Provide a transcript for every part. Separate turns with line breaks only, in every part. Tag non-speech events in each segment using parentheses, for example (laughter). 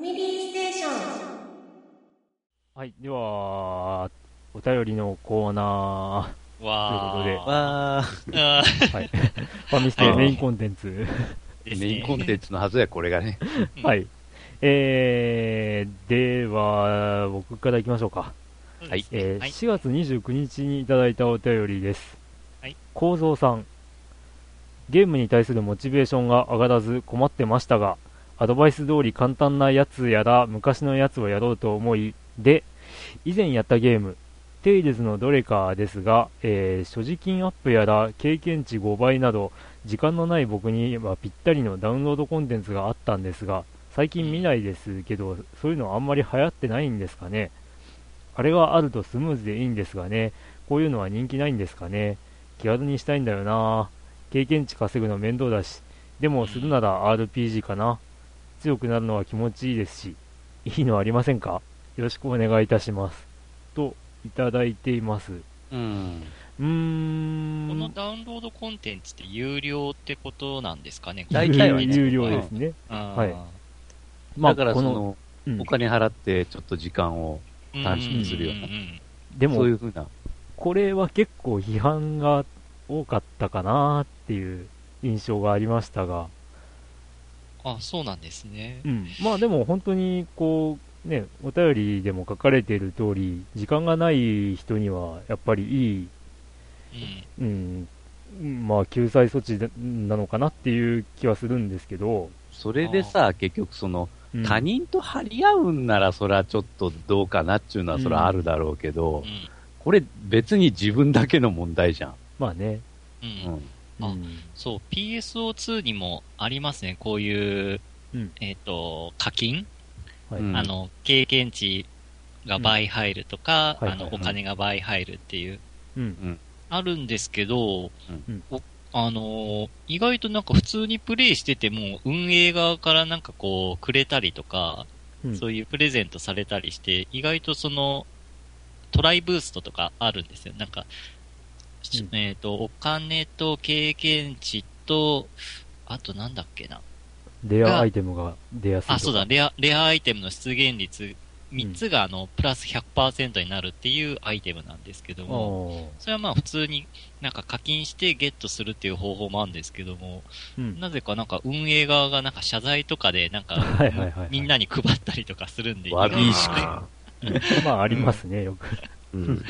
ァミリーステーション
はい、では、お便りのコーナ
わ
ということで
ー。
わー、
はい、ファミステメインコンテンツ。
メインコンテンツのはずや、これがね。
はい。えー、では、僕から行きましょうか。
はい
えー
はい
4月29日にいただいたお便りです。
はい。
構造さん。ゲームに対するモチベーションが上がらず困ってましたが、アドバイス通り簡単なやつやら昔のやつをやろうと思い、で、以前やったゲーム、テイルズのどれかですが、えー所持金アップやら経験値5倍など、時間のない僕にはぴったりのダウンロードコンテンツがあったんですが、最近見ないですけど、そういうのあんまり流行ってないんですかね。あれがあるとスムーズでいいんですがね。こういうのは人気ないんですかね。気軽にしたいんだよな。経験値稼ぐの面倒だし。でもするなら RPG かな。強くなるのは気持ちいいですし。いいのありませんか？よろしくお願いいたします。と、いただいています。う
うん。
ーん。
このダウンロードコンテンツって有料ってことなんですかね？
大体はね
有料ですね。はいまあ、
だからその、
うん
お金払ってちょっと時間を、短縮するような
でも
そういうふうな。
これは結構批判が多かったかなっていう印象がありましたが、
あ、そうなんですね。
うん、まあでも本当にこう、ね、お便りでも書かれている通り、時間がない人にはやっぱりいい、
うん。
うん、まあ救済措置でなのかなっていう気はするんですけど、
それでさ、結局その、
うん
他人と張り合うんならそれはちょっとどうかなっていうのはそれはあるだろうけど、
うん。
これ別に自分だけの問題じゃん。
まあね、
う。
うん
うん。
そう、PSO2 にもありますね。こういう、
うん。
えっ、と、課金、
はい。
うん。
あの、経験値が倍入るとか、
うんはい。
あの、
はい。はい
お金が倍入るっていう、
うん。
あるんですけど、
うん。
おあのー意外となんか普通にプレイしてても、運営側からなんかこう、くれたりとか、
うん。
そういうプレゼントされたりして、意外とその、トライブーストとかあるんですよ。なんか、し
うん
えっ、と、お金と経験値と、あとなんだっけな。
レアアイテムが出やすい。
あ、そうだ、レア、レアアイテムの出現率、3つがあの、プラス100%になるっていうアイテムなんですけども、それはまあ普通になんか課金してゲットするっていう方法もあるんですけども、
うん
なぜかなんか運営側がなんか謝罪とかでなんか
はいはいはいはい
みんなに配ったりとかするんで、
わびしく
まあありますね、よく。
ーうん。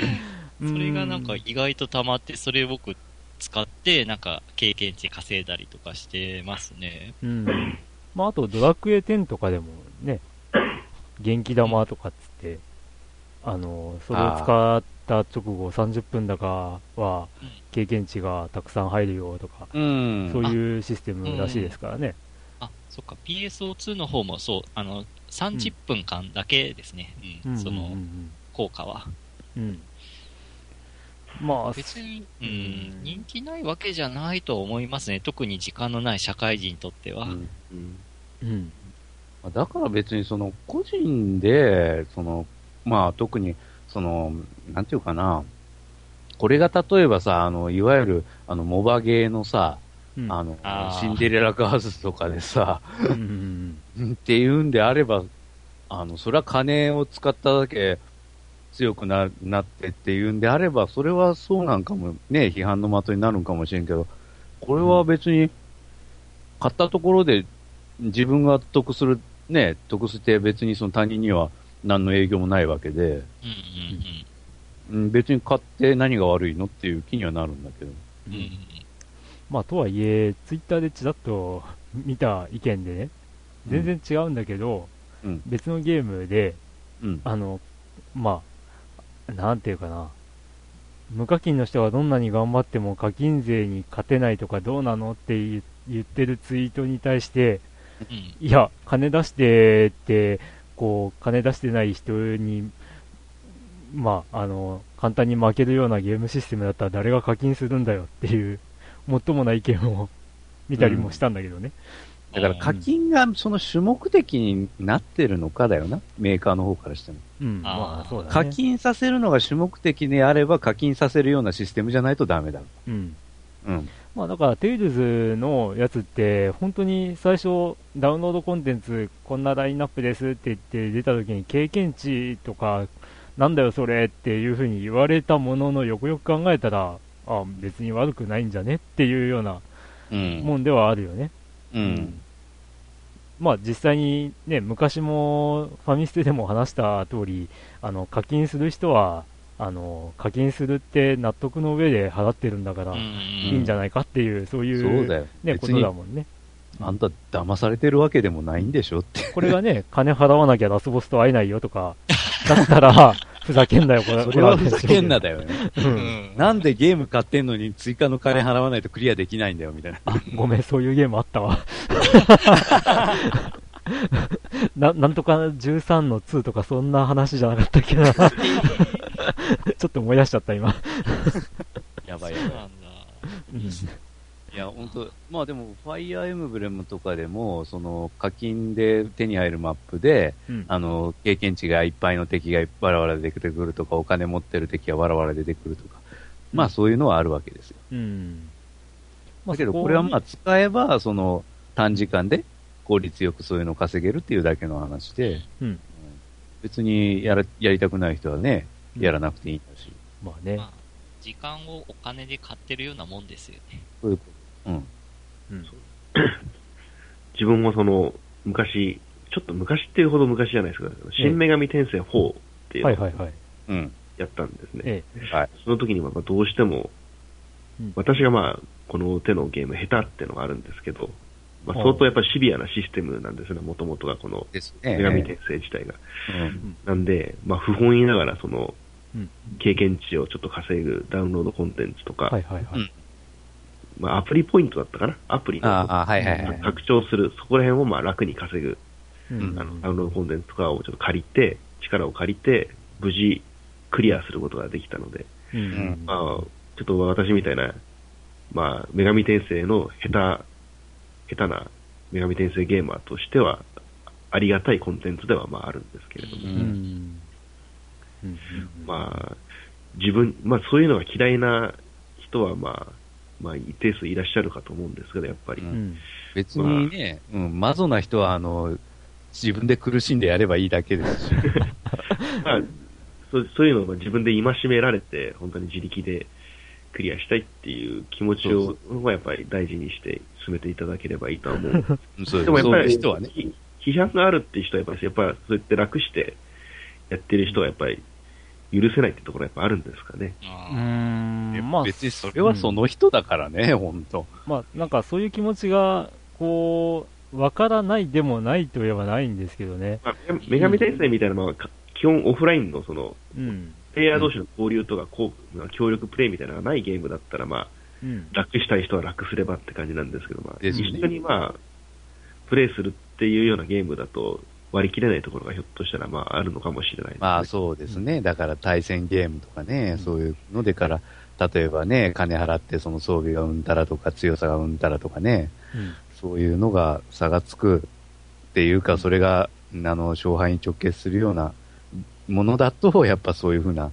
それがなんか意外と溜まって、それを僕使ってなんか経験値稼いだりとかしてますね。
うん。まあ、あと、ドラクエ10とかでもね、元気玉とかっつって、あの、それを使った直後30分だかは
うん、
経験値がたくさん入るよとか、
うん。
そういうシステムらしいですからね。
あ、そっか、PSO2 の方もそう、あの、30分間だけですね。うん、その
うん
効果は。
うんうん。まあ、
別に、う
うん
ん、人気ないわけじゃないと思いますね。特に時間のない社会人にとっては。
うん
うん
うん。
だから別にその個人で、その、まあ特に、その、なんていうかな、これが例えばさ、あの、いわゆる、あの、モバゲーのさ、
うん
あのシンデレラガールズとかでさ、
うんうん
っていうんであれば、あの、それは金を使っただけ強くななってっていうんであれば、それはそうなんかも、ね、批判の的になるんかもしれんけど、これは別に、買ったところで自分が得する、ね、得して別にその他人には何の営業もないわけで、
うんうん
うん別に買って何が悪いのっていう気にはなるんだけど。
うん。
まあ、とはいえ、ツイッターでちらっと見た意見でね、全然違うんだけど、
うん
別のゲームで、
うん。
あの、まあ、なんていうかな、無課金の人がどんなに頑張っても課金税に勝てないとかどうなのって言言ってるツイートに対して、
うん
いや、金出してって、こう、金出してない人に、まあ、あの、簡単に負けるようなゲームシステムだったら誰が課金するんだよっていう、もっともな意見を見たりもしたんだけどね。
だから課金がその主目的になってるのかだよな、メーカーの方からしても。
うん、そうだね。
課金させるのが主目的であれば課金させるようなシステムじゃないとダメだ。
うん。
うん。
まあだから、テイルズのやつって、本当に最初、ダウンロードコンテンツ、こんなラインナップですって言って出た時に、経験値とか、なんだよそれっていう風に言われたものの、よくよく考えたら、あ別に悪くないんじゃねっていうようなもんではあるよね。
うん、うん
まあ実際にね、昔もファミステでも話した通り、あの、課金する人は、あの、課金するって納得の上で払ってるんだから、いいんじゃないかっていう、そういう、
そうだよ
ね、ことだもんね。
あんた騙されてるわけでもないんでしょって。
これがね、金払わなきゃラスボスと会えないよとか、だったら、(laughs) ふざけんなよ、これ。
それはふざけんなだよね。うん。なんでゲーム買ってんのに追加の金払わないとクリアできないんだよ、みたいな。
ごめん、そういうゲームあったわ。(laughs) な、なんとか13の2とかそんな話じゃなかったっけな。(laughs) ちょっと思い出しちゃった、今。
やばいやばい。うん、いや、本当まあでも、ファイアーエムブレムとかでも、その、課金で手に入るマップで、うん、あの、経験値がいっぱいの敵がわらわら出てくるとか、お金持ってる敵がわらわら出てくるとか、まあそういうのはあるわけですよ。
うん。
だけど、これはまあ使えば、その、短時間で効率よくそういうのを稼げるっていうだけの話で、
うん、
別にやらやりたくない人はね、やらなくていいんだし。
まあね、まあ。
時間をお金で買ってるようなもんですよね。
そういうこと。うん。
うん、(coughs)
自分もその、昔、ちょっと昔っていうほど昔じゃないですか、新女神転生4っていうのをやったんですね。その時にはどうしても、私がまあ、この手のゲーム下手っていうのがあるんですけど、まあ、相当やっぱりシビアなシステムなんですね、もともとがこの女神転生自体が。なんで、まあ、不本意ながらその経験値をちょっと稼ぐダウンロードコンテンツとか、まあ、アプリポイントだったかな、アプリの拡張する、そこら辺をまあ楽に稼ぐ、あのダウンロードコンテンツとかをちょっと借りて、力を借りて、無事クリアすることができたので、まあ、ちょっと私みたいな、まあ、女神転生の下手下手な女神転生ゲーマーとしては、ありがたいコンテンツではまああるんですけれども、まあ、自分、まあそういうのが嫌いな人はまあ、まあ一定数いらっしゃるかと思うんですけど、やっぱり。うん、
別にね、まあ、うん、マゾな人はあの、自分で苦しんでやればいいだけですし。(laughs)
まあそうそういうのを自分で戒められて、本当に自力でクリアしたいっていう気持ちを、やっぱり大事にして進めていただければいいと思う。(laughs)
そうでもやっぱり、人はね、
批判があるっていう人はやっぱり、やっぱそうやって楽してやってる人はやっぱり許せないってところはやっぱあるんですかね。
うん、まあ、
別にそれはその人だからね、本当。
まあ、なんかそういう気持ちが、こう、わからないでもないといえばないんですけどね。
まあ、女神転生みたいなのは、基本オフラインのその、うん、プレイヤー同士の交流とか、こう協力プレイみたいなのがないゲームだったら、まあ、うん、楽したい人は楽すればって感じなんですけど、まあ、一緒にまあ、プレイするっていうようなゲームだと、割り切れないところがひょっとしたら、まあ、あるのかもしれない、ね、
まあ、そうですね。だから対戦ゲームとかね、そういうのでから、例えばね、金払ってその装備がうんたらとか強さがうんたらとかね、うん、そういうのが差がつくっていうか、それが、あの、勝敗に直結するようなものだと、やっぱそういうふうな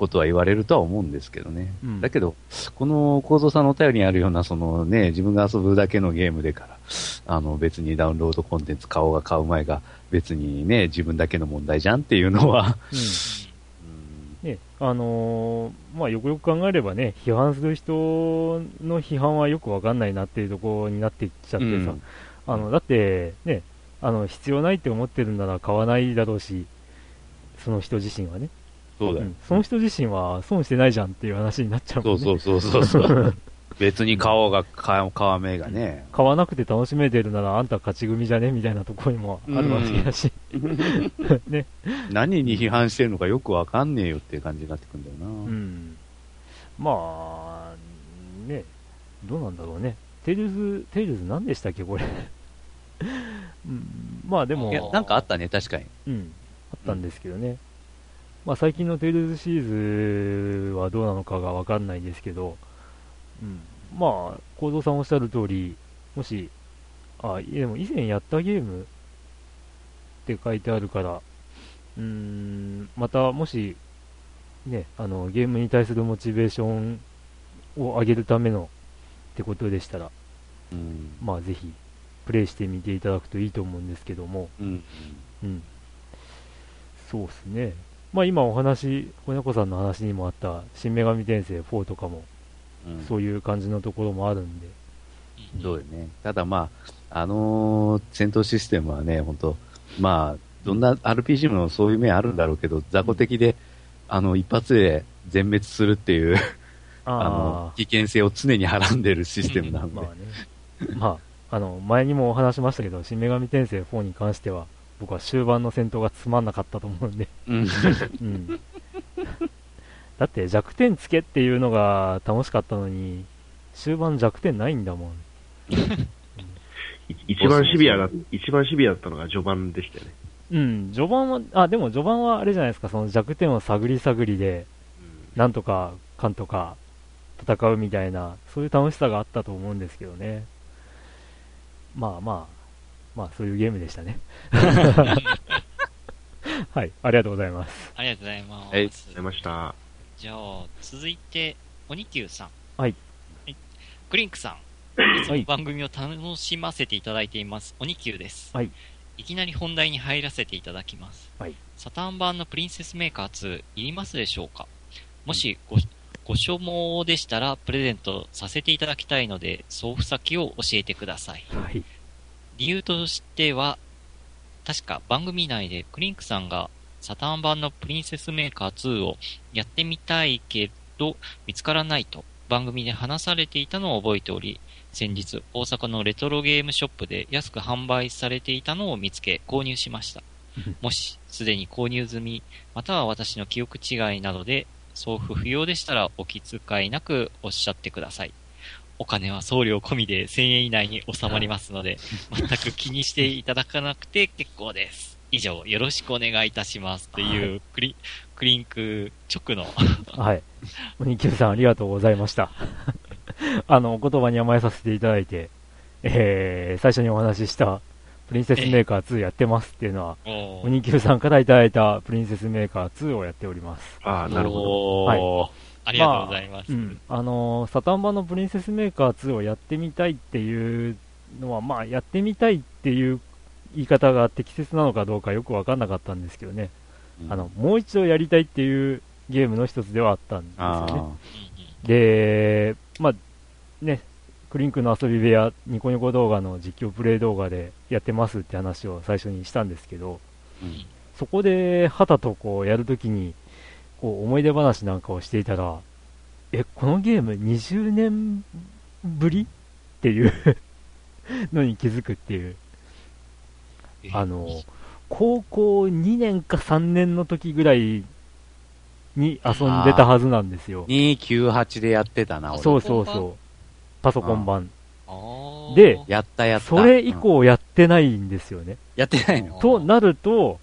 ことは言われるとは思うんですけどね。うん、だけど、この構造さんのお便りにあるような、そのね、自分が遊ぶだけのゲームでから、あの別にダウンロードコンテンツ買おうが買う前が、別にね、自分だけの問題じゃんっていうのは、うん。
ね、あのー、まあ、よくよく考えればね、批判する人の批判はよくわかんないなっていうところになってきちゃってさ、うん、あの、だって、ね、あの、必要ないって思ってるんなら買わないだろうし、その人自身はね。
そうだよ、うん、
その人自身は損してないじゃんっていう話になっちゃうもんね。
そうそうそうそう (laughs) 別に顔が、皮目がね。
買わなくて楽しめてるならあんた勝ち組じゃねみたいなところにもあるわけだし。(laughs) ね。
何に批判してるのかよくわかんねえよっていう感じになってくんだよな。
うん。まあ、ね、どうなんだろうね。テイルズ、テイルズ何でしたっけこれ (laughs) うん。まあでも。
いや、なんかあったね、確かに。
うん。あったんですけどね。まあ、最近のテイルズシリーズはどうなのかがわかんないんですけど、うん、まあ、幸三さんおっしゃる通り、もし、あ、でも以前やったゲームって書いてあるから、うーん、またもし、ね、あの、ゲームに対するモチベーションを上げるためのってことでしたら、
うん、
まあぜひ、プレイしてみていただくといいと思うんですけども、
うん、
うん、そうですね。まあ今お話、子猫さんの話にもあった、新女神転生4とかも、そういう感じのところもあるんで。
そうよね。ただまあ、あのー、戦闘システムはね、本当まあ、どんな RPG もそういう面あるんだろうけど、雑魚的で、あの、一発で全滅するっていうあの、危険性を常にはらんでるシステムなんで。まあ
ね。まあ、あの、前にもお話しましたけど、新女神転生4に関しては、僕は終盤の戦闘がつまんなかったと思うんで。うん。うん。だって弱点つけっていうのが楽しかったのに、終盤弱点ないんだもん。
一番シビアだ、一番シビアだったのが序盤でしたよね。
うん、序盤は、あ、でも序盤はあれじゃないですか、その弱点を探り探りで、なんとか、かんとか、戦うみたいな、そういう楽しさがあったと思うんですけどね。まあまあ、まあそういうゲームでしたね。(laughs) はい、ありがとうございます。
ありがとうございます。
ありがとうございました。
じゃあ、続いて、おにきゅうさん。
はい。
クリンクさん。いつも番組を楽しませていただいています。おにきゅうです。
はい。
いきなり本題に入らせていただきます。
はい。
サタン版のプリンセスメーカー2、いりますでしょうか？もしご、ご所望でしたら、プレゼントさせていただきたいので、送付先を教えてください。
はい。
理由としては、確か番組内でクリンクさんがサタン版のプリンセスメーカー2をやってみたいけど見つからないと番組で話されていたのを覚えており、先日大阪のレトロゲームショップで安く販売されていたのを見つけ購入しました。(laughs) もしすでに購入済み、または私の記憶違いなどで送付不要でしたらお気遣いなくおっしゃってください。お金は送料込みで1000円以内に収まりますので、全く気にしていただかなくて結構です。以上、よろしくお願いいたします。というクリ、クリンク直の (laughs)
はい。おにきゅうさんありがとうございました。(laughs) あの、お言葉に甘えさせていただいて、えー、最初にお話しした、プリンセスメーカー2やってますっていうのは、おにきゅうさんからいただいたプリンセスメーカー2をやっております。
ああ、なるほ
ど。はい。ありがとうございます。まあ、うん。
あのー、サタン版のプリンセスメーカー2をやってみたいっていうのは、まあ、やってみたいっていう言い方が適切なのかどうかよくわかんなかったんですけどね。うん、あの、もう一度やりたいっていうゲームの一つではあったんですよね。で、まあ、ね、クリンクの遊び部屋、ニコニコ動画の実況プレイ動画でやってますって話を最初にしたんですけど、うん、そこで、旗とこうやるときに、こう思い出話なんかをしていたら、え、このゲーム20年ぶりっていう (laughs) のに気づくっていう。あの、高校2年か3年の時ぐらいに遊んでたはずなんですよ。
298でやってたな、
俺。そうそうそう。パソコン版。で、
やったやった。
それ以降やってないんですよね。
やってないの？
となると、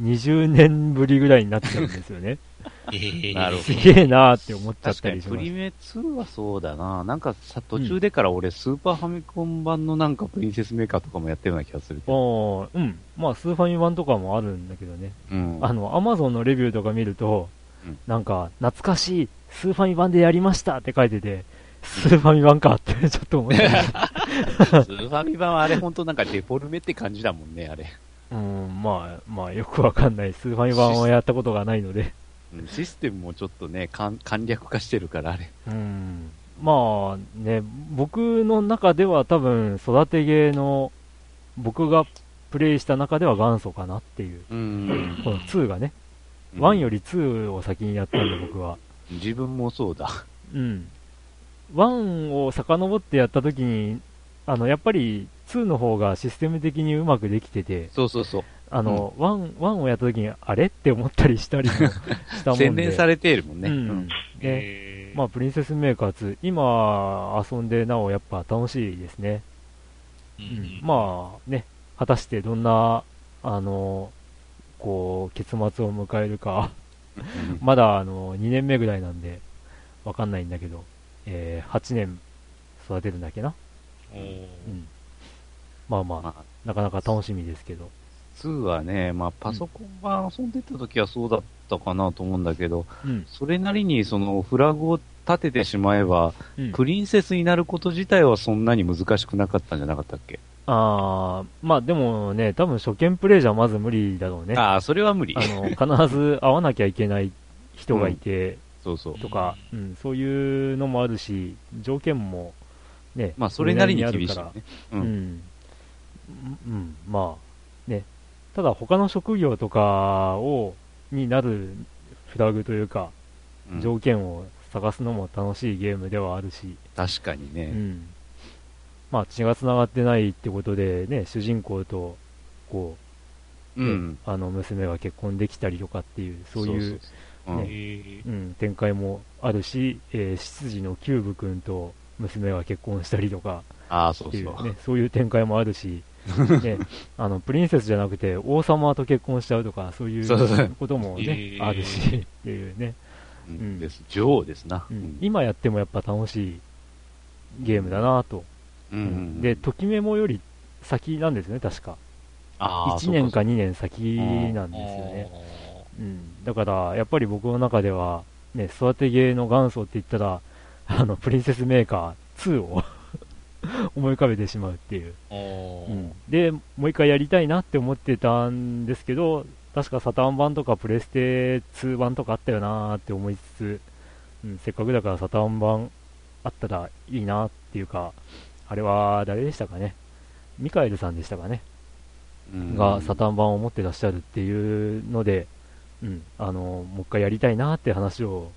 20年ぶりぐらいになっちゃうんですよね。(laughs)
えー、(laughs)
なるほど。すげえなーって思っちゃったりします。
プリメ2はそうだな。なんかさ、途中でから俺、スーパーファミコン版のなんかプリンセスメーカーとかもやってるような気がするけ
ど。うん。まあ、スーファミ版とかもあるんだけどね。
うん。
あの、アマゾンのレビューとか見ると、うん、なんか、懐かしい、スーファミ版でやりましたって書いてて、(laughs) スーファミ版かってちょっと思って。ス
ーファミ版はあれ本当なんかデフォルメって感じだもんね、あれ。
うん、まあ、まあ、よくわかんない。スーファミ版をやったことがないので。
システムもちょっとね、簡略化してるから、あれ。
うん。まあね、僕の中では多分、育てゲーの、僕がプレイした中では元祖かなっていう。
うん。
この2がね。1より2を先にやったんで、僕は。
自分もそうだ。
うん。1を遡ってやった時に、あの、やっぱり2の方がシステム的にうまくできてて、
そうそうそう。
あの、うん、1、1をやった時に、あれって思ったりしたりもしたもんで。(laughs)
洗練されているもんね。う
ん。で、まあ、プリンセスメーカー2、今遊んでなおやっぱ楽しいですね。うん。まあ、ね、果たしてどんな、あの、こう、結末を迎えるかまだ、あの、2年目ぐらいなんで、わかんないんだけど、えー、8年育てるんだっけな。
うん。
まあまあ、まあ、なかなか楽しみですけど。
2はね、まあ、パソコン版遊んでた時はそうだったかなと思うんだけど、うん、それなりにそのフラグを立ててしまえば、うん、プリンセスになること自体はそんなに難しくなかったんじゃなかったっけ？
ああ、まあでもね、多分初見プレイじゃまず無理だろうね。
ああ、それは無理。
あの、必ず会わなきゃいけない人がいて、うん、
そうそう。
とか、うん、そういうのもあるし、条件もね、
まあそれなりに厳しい、ね、
うん。うん、うん、まあ、ね。ただ他の職業とかを、になるフラグというか、条件を探すのも楽しいゲームではあるし。
確かにね。う
ん。まあ血が繋がってないってことでね、主人公と、こう、ね、うん、あの娘が結婚できたりとかっていう、そういう、ね、うん、展開もあるし、えー、執事のキューブ君と娘が結婚したりとか、
あそうそう、
ね、そういう展開もあるし、(laughs) ね、あのプリンセスじゃなくて王様と結婚しちゃうとか、そういうこともね、あるし、っていうね。
うん、です。女王ですな、
うん、今やってもやっぱ楽しいゲームだなと、うん、で、ときメモより先なんですね、確か。1年か2年先なんですよね。うん、だから、やっぱり僕の中では、ね、育てゲーの元祖って言ったら、あの、プリンセスメーカー2を (laughs) 思い浮かべてしまうっていう、うん。で、もう一回やりたいなって思ってたんですけど、確かサターン版とかプレステ2版とかあったよなーって思いつつ、うん、せっかくだからサターン版あったらいいなっていうか、あれは誰でしたかね？ミカエルさんでしたかね？がサターン版を持ってらっしゃるっていうので、うん、あの、もう一回やりたいなって話を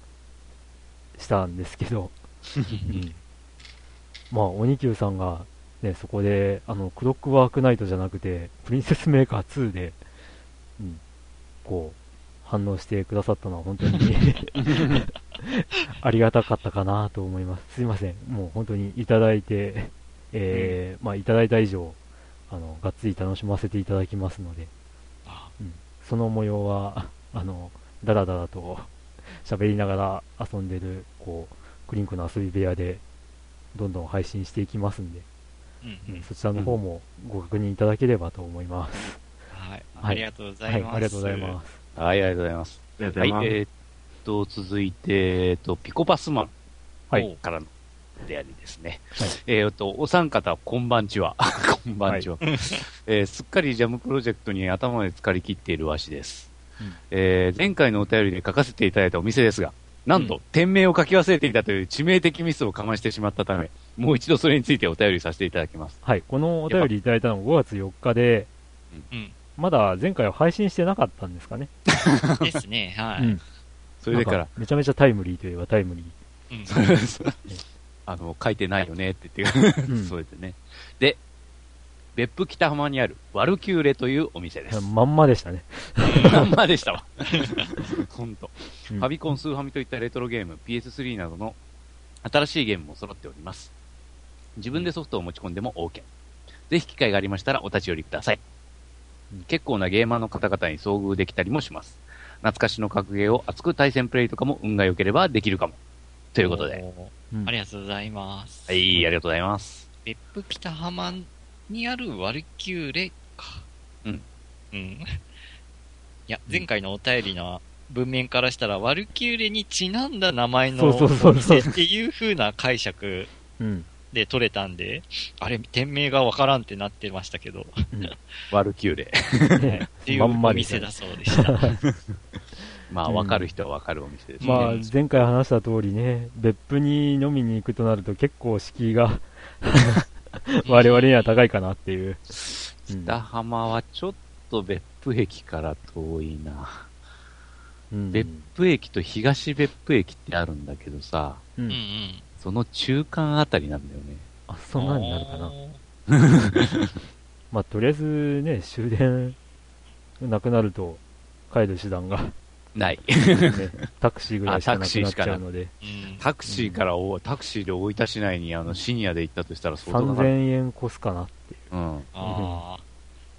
したんですけど、(laughs) うん、まあ、鬼久さんが、ね、そこで、あの、クロックワークナイトじゃなくて、プリンセスメーカー2で、うん、こう、反応してくださったのは本当に (laughs) ありがたかったかなと思います。すいません。もう本当にいただいて、えー、うん、まあ、いただいた以上、あの、がっつり楽しませていただきますので、うん、その模様は、あの、だらだらと喋りながら遊んでる、こう、クリンクの遊び部屋で、どんどん配信していきますんで、うんうん、そちらの方もご確認いただければと思います。
はい。ありがとうございます。はい、ありがとうございます。
はい、ありがとうございます。はい、えー、っと、続いて、えっと、ピコパスマン。はい。からのでありですね。はい、えっと、お三方、こんばんちは。(laughs) こんばんちは、はい、えー、すっかりジャムプロジェクトに頭まで浸かりきっているわしです。うん、えー、前回のお便りで書かせていただいたお店ですが、なんと、店名を書き忘れていたという致命的ミスをかましてしまったため、もう一度それについてお便りさせていただきます。
はい、このお便りいただいたのが5月4日で、うん、まだ前回は配信してなかったんですかね。(laughs)
ですね、はい。うん、
それでから。
めちゃめちゃタイムリーといえばタイムリー。
うん、あの、書いてないよねって言って、うん、(laughs) そうですね。で、別府北浜にあるワルキューレというお店です。(laughs)
まんまでしたね。(laughs)
まんまでしたわ。(laughs) ほんと。ファビコン、スーファミといったレトロゲーム、PS3 などの新しいゲームも揃っております。自分でソフトを持ち込んでも OK。ぜひ機会がありましたらお立ち寄りください。結構なゲーマーの方々に遭遇できたりもします。懐かしの格ゲーを熱く対戦プレイとかも運が良ければできるかも。ということで。
ありがとうございます。
はい、ありがとうございます。
別府北浜にあるワルキューレか。
うん。
うん。いや、前回のお便りの文面からしたら、ワルキューレにちなんだ名前のお店っていう風な解釈で取れたんで、あれ、店名がわからんってなってましたけど。
うん、ワルキューレ。
っていうお店だそうでした。(laughs)
まあ、わかる人はわかるお店ですね。
まあ、前回話した通りね、別府に飲みに行くとなると結構敷居が (laughs) 我々には高いかなっていう。
北浜はちょっと別府駅から遠いな。うん、別府駅と東別府駅ってあるんだけどさ、うん、その中間あたりなんだよね。
あ、そんなになるかな。(laughs) まあ、とりあえずね、終電なくなると帰る手段が
ない。
ね、(laughs) タクシーぐらいしかなくなっちゃうので。
タクシーから、うん、タクシーで大分市内にあのシニアで行ったとしたら
相当3000円越すかなっていう。
うん。ああ。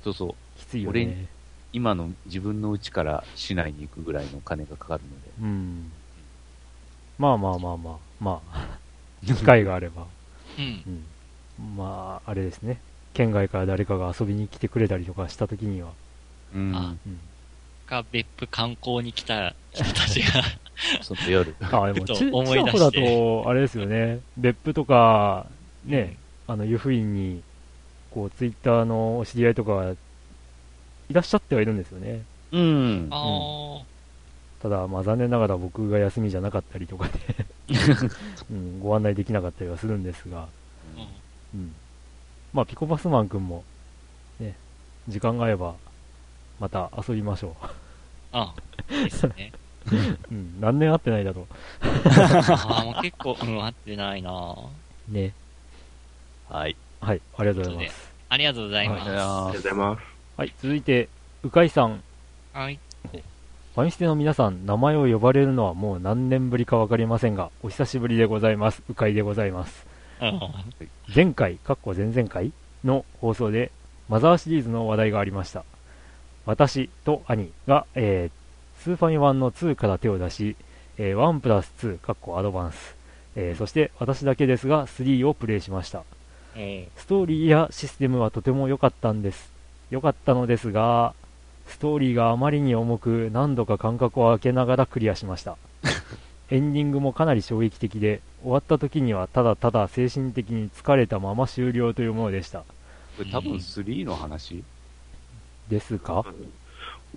そうそう。
きついよね。俺、
今の自分の家から市内に行くぐらいの金がかかるので。
うん。まあまあまあまあ、まあ、(laughs) 機会があれば。うん。うん。まあ、あれですね。県外から誰かが遊びに来てくれたりとかしたときには。
うん。うん
か別府観光に来た人たちが。(laughs)
その夜。
あ、でも、ち、ちらほだと、あれですよね、別府とか、ね、あの、湯布院に、こう、ツイッターのお知り合いとか、いらっしゃってはいるんですよね。
うん。うん、
ただ、まあ、残念ながら僕が休みじゃなかったりとかで (laughs) うん、ご案内できなかったりはするんですが、うん。まあ、ピコパスマン君も、ね、時間が合えば、また遊びましょう。
ああ、ですね。(laughs)
うん、何年会ってないだろう。
ああ、もう結構、うん、会ってないな
ね。
はい。
はい、ありがとうございます。
ありがとうございます。
ありがとうございます。
はい、続いて、うかいさん。
はい。
ファミステの皆さん、名前を呼ばれるのはもう何年ぶりかわかりませんが、お久しぶりでございます。うかいでございます。前回、かっこ前々回の放送で、マザーシリーズの話題がありました。私と兄が、えー、スーファミ1の2から手を出し、えー、1プラス2、かっこアドバンス、えー、そして私だけですが3をプレイしました。ストーリーやシステムはとても良かったんです。良かったのですが、ストーリーがあまりに重く何度か間隔を空けながらクリアしました。(laughs) エンディングもかなり衝撃的で、終わった時にはただただ精神的に疲れたまま終了というものでした。こ
れ多分3の話？
ですか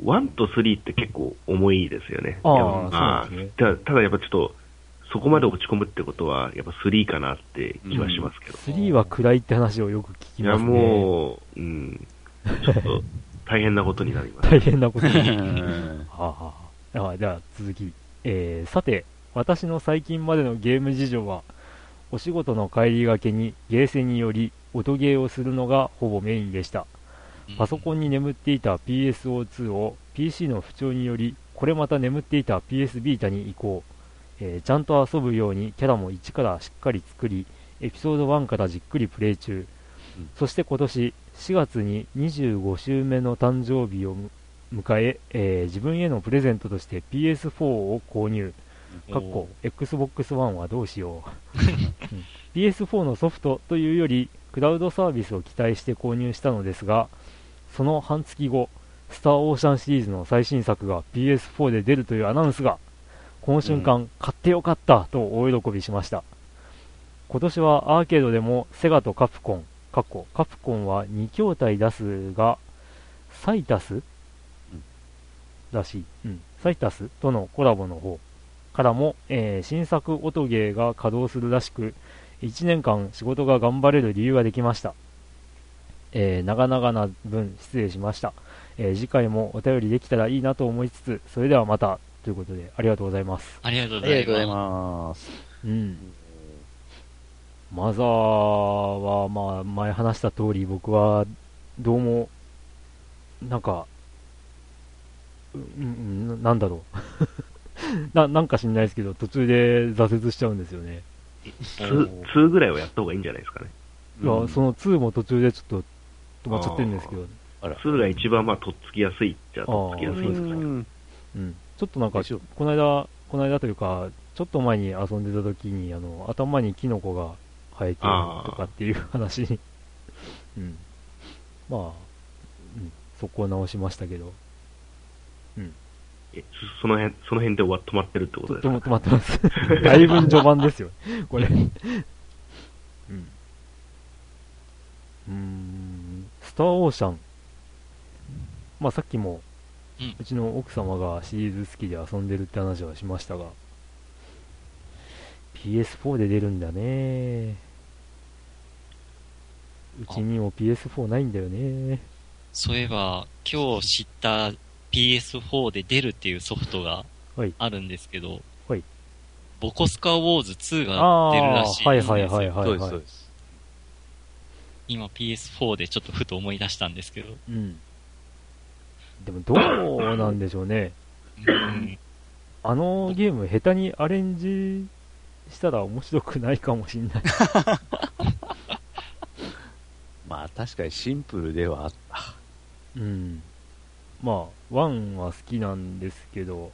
？1と3って結構重いですよね。
ああ、そうです
ね。ただやっぱちょっと、そこまで落ち込むってことは、やっぱ3かなって気はしますけど。
うん、3は暗いって話をよく聞きますね。
いや、もう、うん。ちょっと、大変なことになります。(laughs)
大変なことに。はあ、はあ、では続き。えー、さて、私の最近までのゲーム事情は、お仕事の帰りがけにゲーセンにより音ゲーをするのがほぼメインでした。パソコンに眠っていた PSO2 を PC の不調により、これまた眠っていた PS ビータに移行。えー、ちゃんと遊ぶようにキャラも1からしっかり作り、エピソード1からじっくりプレイ中。うん、そして今年4月に25周目の誕生日を迎ええー、自分へのプレゼントとして PS4 を購入。かっこ Xbox One はどうしよう、(laughs) うん、PS4 のソフトというよりクラウドサービスを期待して購入したのですがその半月後、スターオーシャンシリーズの最新作が PS4 で出るというアナウンスが、この瞬間、うん、買ってよかったと大喜びしました。今年はアーケードでもセガとカプコン、カカプコンは2筐体出すが、サイタス、うん、らしい。うん。サイタスとのコラボの方からも、えー、新作音ゲーが稼働するらしく、1年間仕事が頑張れる理由ができました。えー、長々な分失礼しました、えー、次回もお便りできたらいいなと思いつつ、それではまたということで、ありがとうございます。
ありがとうございます。
うん。マザーは、まあ、前話した通り、僕は、どうも、なんか、うん、なんだろう (laughs) な。なんか知んないですけど、途中で挫折しちゃうんですよね。
2, 2ぐらいはやった方がいいんじゃないですかね。
いや、その2も途中でちょっと止まっちゃってるんですけど。
あら。2が一番まあ、とっつきやすいっちゃとっつきやすいんですかね。
うん。ちょっとなんか、この間、この間というか、ちょっと前に遊んでた時に、あの、頭にキノコが生えてるとかっていう話に (laughs) うん。まあ、うん、そこを直しましたけど。うん。
え、その辺、その辺で終わ止まってるってことですか？
止まってます。(laughs) だいぶ序盤ですよ。これうん。うん、スターオーシャン。まあさっきも、うちの奥様がシリーズ好きで遊んでるって話はしましたが、PS4 で出るんだね。うちにも PS4 ないんだよね。
そういえば、今日知った PS4 で出るっていうソフトがあるんですけど、
はい。
ボコスカウォーズ2が出るらしいです。
はいはいはいはい、はい、そうです。
今 PS4 でちょっとふと思い出したんですけど。
うん。でもどうなんでしょうね。うん。あのゲーム下手にアレンジしたら面白くないかもしんない。(laughs)
まあ確かにシンプルではあった。
うん。まあ、1は好きなんですけど。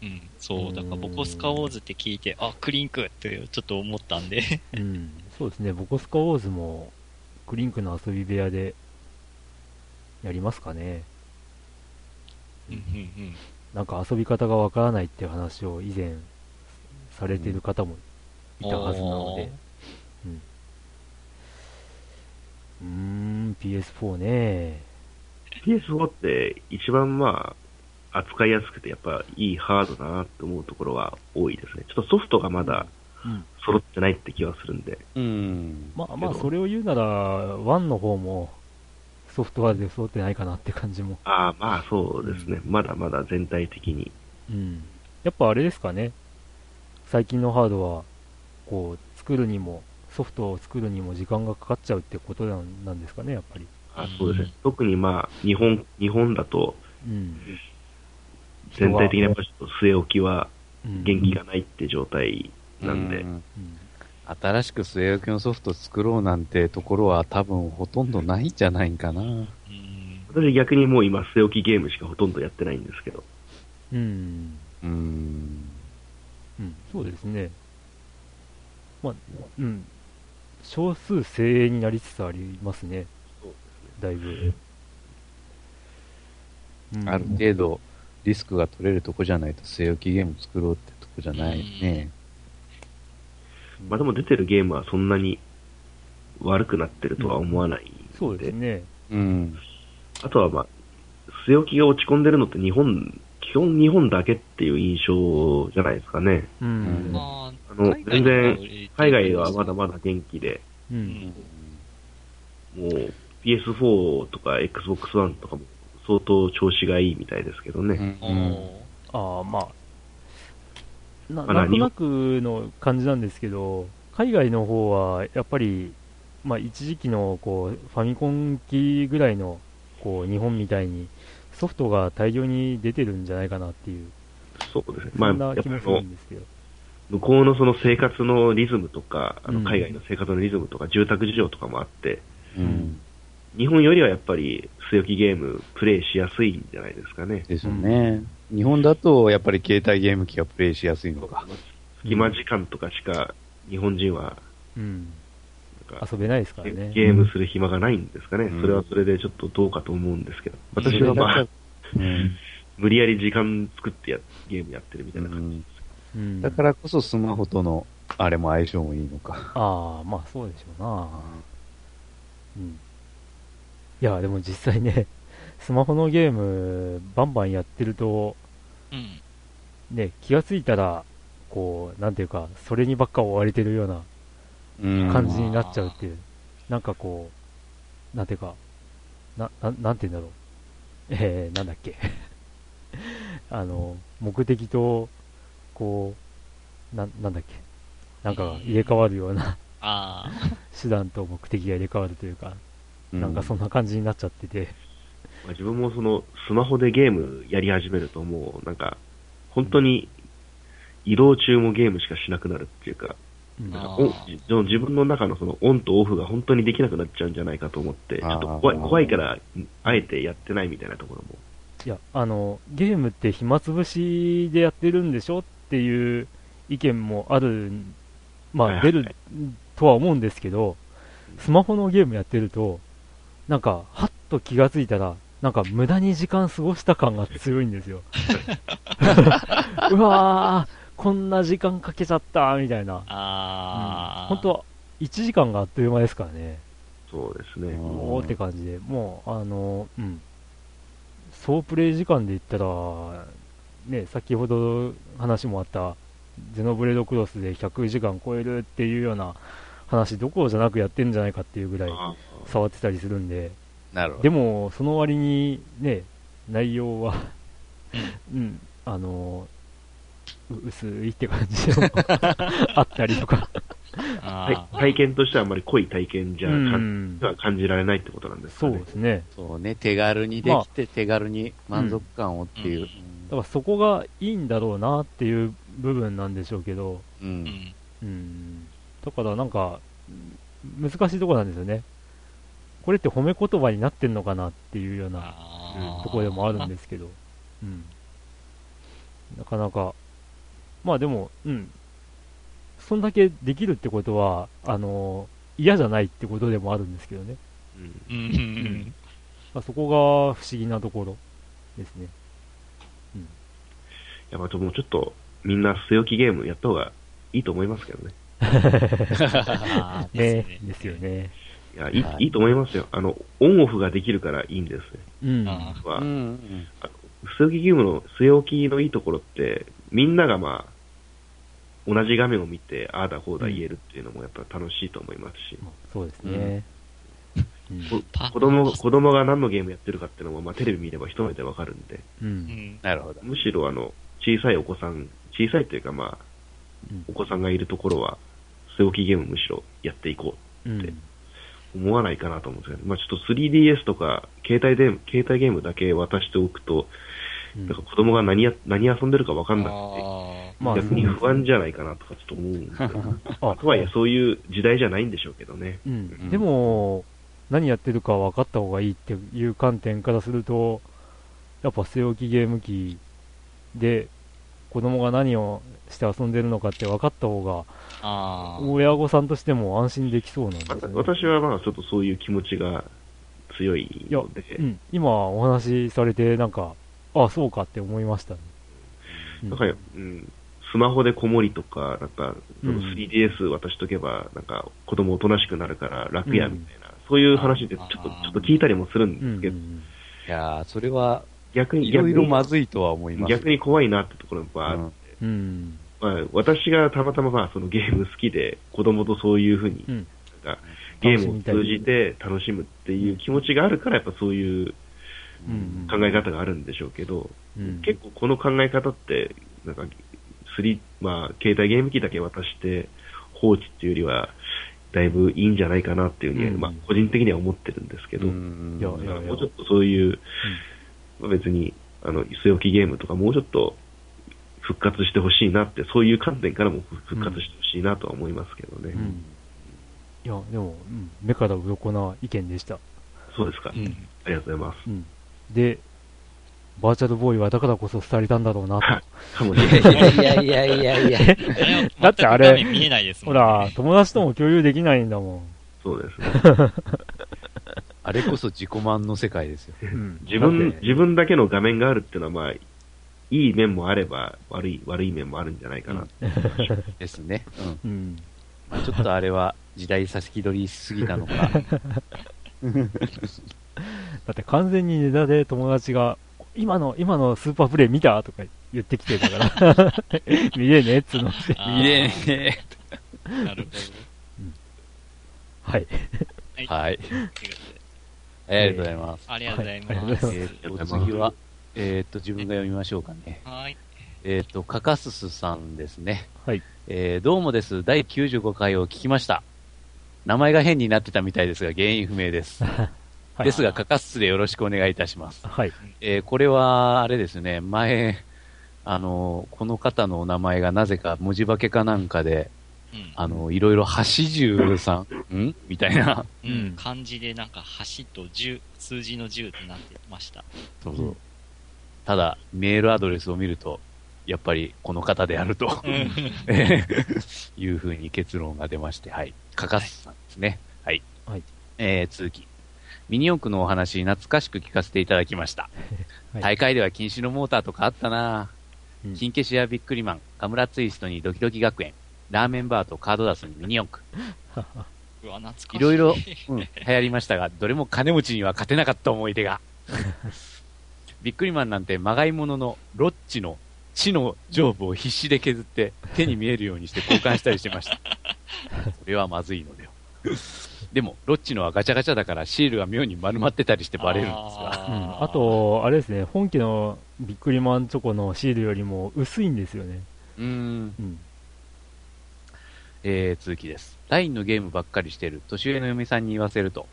うん、そう、だからボコスカウォーズって聞いて、あ、クリンクってちょっと思ったんで
うん、そうですね、ボコスカウォーズもクリンクの遊び部屋でやりますかね。
うんうんうん。
なんか遊び方がわからないっていう話を以前されてる方もいたはずなので、うん、うーん、PS4 ね。
PS4 って一番まあ、扱いやすくて、やっぱいいハードだなって思うところは多いですね。ちょっとソフトがまだ揃ってないって気はするんで。
うん。まあまあ、それを言うなら、1の方もソフトはで揃ってないかなって感じも。
ああ、まあそうですね、うん。まだまだ全体的に。
うん。やっぱあれですかね。最近のハードは、こう、作るにも、ソフトを作るにも時間がかかっちゃうってことなんですかね、やっぱり。
あそうですね。特にまあ、日本、日本だと、うん、全体的にやっぱちょっと据え置きは元気がないって状態なんで。
新しく据え置きのソフト作ろうなんてところは多分ほとんどないんじゃないかな。
私逆にもう今据え置きゲームしかほとんどやってないんですけど。
うん。うん。うん、そうですね。まあ、うん。少数精鋭になりつつありますね。そうですね。だいぶ。
うん、ある程度リスクが取れるとこじゃないと据え置きゲーム作ろうってとこじゃないね。
まあでも出てるゲームはそんなに悪くなってるとは思わないで、
うん、そうですね。
うん。あとはまあ、据え置きが落ち込んでるのって日本、基本日本だけっていう印象じゃないですかね。うん。あの、全然、海外はまだまだ元気で、うん。もう、PS4 とか Xbox One とかも相当調子がいいみたいですけどね。うん。
ああ、まあ、ななんとなくの感じなんですけど、海外の方はやっぱり、まあ、一時期のこうファミコン機ぐらいのこう日本みたいにソフトが大量に出てるんじゃないかなっていう、
そうですね、そんな気もするんですけど。向こうのその生活のリズムとか、あの海外の生活のリズムとか、住宅事情とかもあって、うん、日本よりはやっぱり据え置きゲームプレイしやすいんじゃないですかね。
ですよね。日本だと、やっぱり携帯ゲーム機がプレイしやすいのか。
隙間時間とかしか、日本人は、
うん、遊べないですからね。
ゲームする暇がないんですかね。うん、それはそれでちょっとどうかと思うんですけど。私はまあ、うん、(laughs) 無理やり時間作ってやゲームやってるみたいな感じです。
うん、だからこそスマホとの、あれも相性もいいのか。
ああ、まあそうでしょうな。うん。いや、でも実際ね、(laughs) スマホのゲーム、バンバンやってると、うん、ね、気がついたら、こう、なんていうか、それにばっか追われてるような感じになっちゃうっていう、なんかこう、なんていうか、な、ななんていうんだろう。えー、なんだっけ。(laughs) あの、目的と、こう、な、なんだっけ。なんか入れ替わるような (laughs) 手段と目的が入れ替わるというか、なんかそんな感じになっちゃってて。
まあ、自分もそのスマホでゲームやり始めるともうなんか本当に移動中もゲームしかしなくなるっていうか、うん、自分の中のそのオンとオフが本当にできなくなっちゃうんじゃないかと思って、ちょっと怖い怖いからあえてやってないみたいなところも。
いや、あの、ゲームって暇つぶしでやってるんでしょっていう意見もある、まあ出るとは思うんですけど、スマホのゲームやってると、なんか、はっと気がついたら、なんか無駄に時間過ごした感が強いんですよ。(laughs) うわー、こんな時間かけちゃったみたいな。あうん、本当1時間があっという間ですからね。
そうですね。
おーって感じで、もう、あの、うん。総プレイ時間で言ったら、ね、先ほど話もあった、ゼノブレードクロスで100時間超えるっていうような話、どころじゃなくやってるんじゃないかっていうぐらい触ってたりするんで、
なるほど。
でも、その割にね、内容はうん、あの、薄いって感じで (laughs) あったりとか
体験としてはあまり濃い体験じゃ、うん、感じられないってことなんですか
ね。そうですね。
そうね、手軽にできて、手軽に満足感をっていう、うん、だ
からそこがいいんだろうなっていう部分なんでしょうけど、うん。うん。だからなんか、難しいところなんですよね。これって褒め言葉になってんのかなっていうようなところでもあるんですけど、うん。なかなか、まあでも、うん。そんだけできるってことは、あのー、嫌じゃないってことでもあるんですけどね。うん。うん。まあ、そこが不思議なところですね。
うん。やっぱもうちょっとみんな据え置きゲームやった方がいいと思いますけどね。(laughs)
ね (laughs) ですよね。
いや、いい、いいと思いますよ。あの、オンオフができるからいいんですね。
うん。
は、うん、据え置きゲームの据え置きのいいところって、みんながまあ、同じ画面を見て、ああだこうだ言えるっていうのもやっぱ楽しいと思いますし。
そうですね。
子供、子供が何のゲームやってるかっていうのも、まあ、テレビ見れば一目でわかるんで。
うん。なるほど。
むしろあの、小さいお子さん、小さいというかまあ、お子さんがいるところは、据え置きゲームむしろやっていこうって思わないかなと思うんですけど、まあちょっと 3DS とか、携帯で、携帯ゲームだけ渡しておくと、なんか子供が何や、何遊んでるか分かんなくて、逆に不安じゃないかなとかちょっと思うんですけど、(laughs) とはいえそういう時代じゃないんでしょうけどね。
うん、でも、何やってるか分かった方がいいっていう観点からすると、やっぱ据え置きゲーム機で子供が何をして遊んでるのかって分かった方が、親御さんとしても安心できそうなんですね。
私はまあちょっとそういう気持ちが強いので。いや、
うん、今お話しされて、なんか、ああ、そうかって思いましたね。
なんか、うん、スマホで子守とか、なんか、その 3DS 渡しとけば、なんか、子供おとなしくなるから楽や、みたいな、うん、そういう話でちょっと、ちょっと聞いたりもするんですけど。
いやそれは、逆に、いろいろまずいとは思います。
逆に怖いなってところがあって、うん、まあ、私がたまたままあそのゲーム好きで、子供とそういうふうに、なんかゲームを通じて楽しむっていう気持ちがあるから、やっぱそういう考え方があるんでしょうけど、うん、結構この考え方って、なんか、スリまあ、携帯ゲーム機だけ渡して放置っていうよりは、だいぶいいんじゃないかなっていうふうに、うん、まあ、個人的には思ってるんですけど、うん、もうちょっとそういう、まあ、別に、あの、据え置きゲームとかもうちょっと復活してほしいなって、そういう観点からも復活してほしいなとは思いますけどね。
いや、でも、目から鱗な意見でした。
そうですか。ありがとうございます。
で、バーチャルボーイはだからこそ伝えたんだろうなと。
かもしれない。いやいやいやいやいや。
だってあれ、ほら、友達とも共有できないんだもん。
そうですね。(laughs)
あれこそ自己満の世界ですよ。
うん、自分、自分だけの画面があるっていうのは、まあ、いい面もあれば、悪い、悪い面もあるんじゃないかな。
ですね。うん。うん、まあ、ちょっとあれは時代差し気取りすぎたのか。(laughs)
だって完全にネタで友達が、今の、今のスーパープレイ見たとか言ってきてたから、(laughs) 見れねえっつうのって。
見れね
え。(laughs) なるほど。
はい。
はい。ありがとうございます。
ありがとうございます。
えっと、次は、えっと、自分が読みましょうかね。
はい。
えっと、かかすすさんですね。
はい。
えー、どうもです。第95回を聞きました。名前が変になってたみたいですが、原因不明です。(laughs) はい、ですが、かかすでよろしくお願いいたします。
はい。
えー、これは、あれですね、前、あの、この方のお名前がなぜか文字化けかなんかで、うん、あの、いろいろ橋十さん、ん？みたいな。
うん、漢字でなんか橋と十、数字の十ってなってました。
そうそう。ただ、メールアドレスを見ると、やっぱりこの方であると (laughs) いうふうに結論が出まして、はい。かかすさんですね。はい。はい。えー、続き。ミニ四駆のお話、懐かしく聞かせていただきました。はい、大会では禁止のモーターとかあったなぁ。うん、金消しやビックリマン、カムラツイストにドキドキ学園、ラーメンバーとカードダスにミニ四駆。(laughs)
うわ、懐かしい。
いろいろ、うん、流行りましたが、どれも金持ちには勝てなかった思い出が。(laughs) ビックリマンなんてまがいもののロッチの地の上部を必死で削って手に見えるようにして交換したりしてました。(laughs) それはまずいのでは。でも、ロッチのはガチャガチャだからシールが妙に丸まってたりしてバレるんですが。
うん、あと、あれですね、本家のビックリマンチョコのシールよりも薄いんですよね。
うん。うん。えー、続きです。ラインのゲームばっかりしてる年上の嫁さんに言わせると、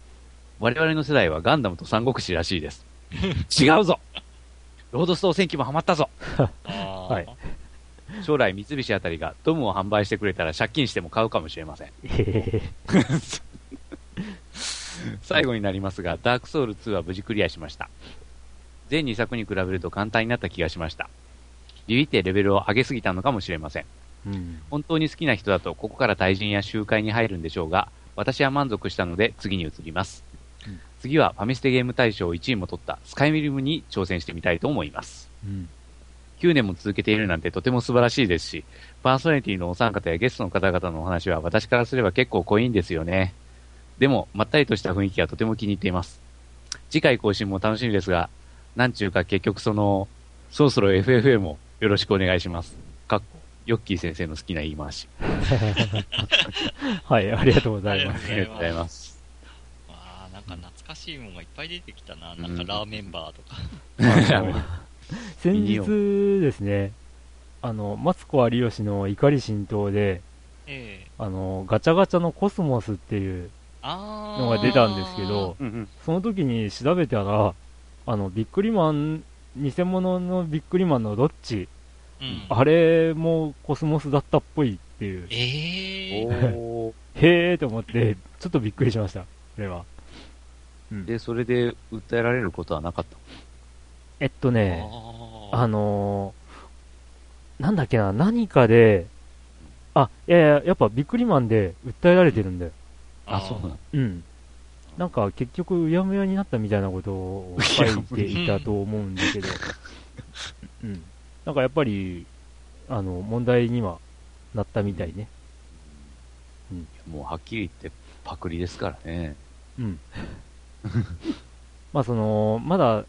我々の世代はガンダムと三国志らしいです。(laughs) 違うぞロードストー戦記もハマったぞ (laughs) はい。将来三菱あたりがドムを販売してくれたら借金しても買うかもしれません。(laughs) 最後になりますが、ダークソウル2は無事クリアしました。全2作に比べると簡単になった気がしました。ビビってレベルを上げすぎたのかもしれません。うん、本当に好きな人だとここから対人や集会に入るんでしょうが、私は満足したので次に移ります。次はファミステゲーム大賞1位も取ったスカイミリムに挑戦してみたいと思います。うん、9年も続けているなんてとても素晴らしいですし、パーソナリティのお三方やゲストの方々のお話は私からすれば結構濃いんですよね。でも、まったりとした雰囲気がとても気に入っています。次回更新も楽しみですが、なんちゅうか結局その、そろそろ FFA もよろしくお願いします。かっこ、ヨッキー先生の好きな言い回し。(laughs)
はい、ありがとうございます。
ありがとうございます。か懐かしいものがいっぱい出てきたな。なんかラーメンバーとか。(laughs)
先日ですね、あの、マツコ有吉の怒り浸透で、えー、あの、ガチャガチャのコスモスっていうのが出たんですけど、その時に調べたら、あの、ビックリマン、偽物のビックリマンのどっち、うん、あれもコスモスだったっぽいっていう。
え
ー、(laughs) へーと思って、ちょっとびっくりしました、これは。
うん、で、それで訴えられることはなかった
えっとね、あのー、なんだっけな、何かで、あ、いやいや、やっぱビックリマンで訴えられてるんだよ。
あ、そうな
のうん。なんか結局、うやむやになったみたいなことを書いていたと思うんだけど、(laughs) うん。なんかやっぱり、あの、問題にはなったみたいね。
うん。もうはっきり言ってパクリですからね。
うん。(laughs) まあその、まだ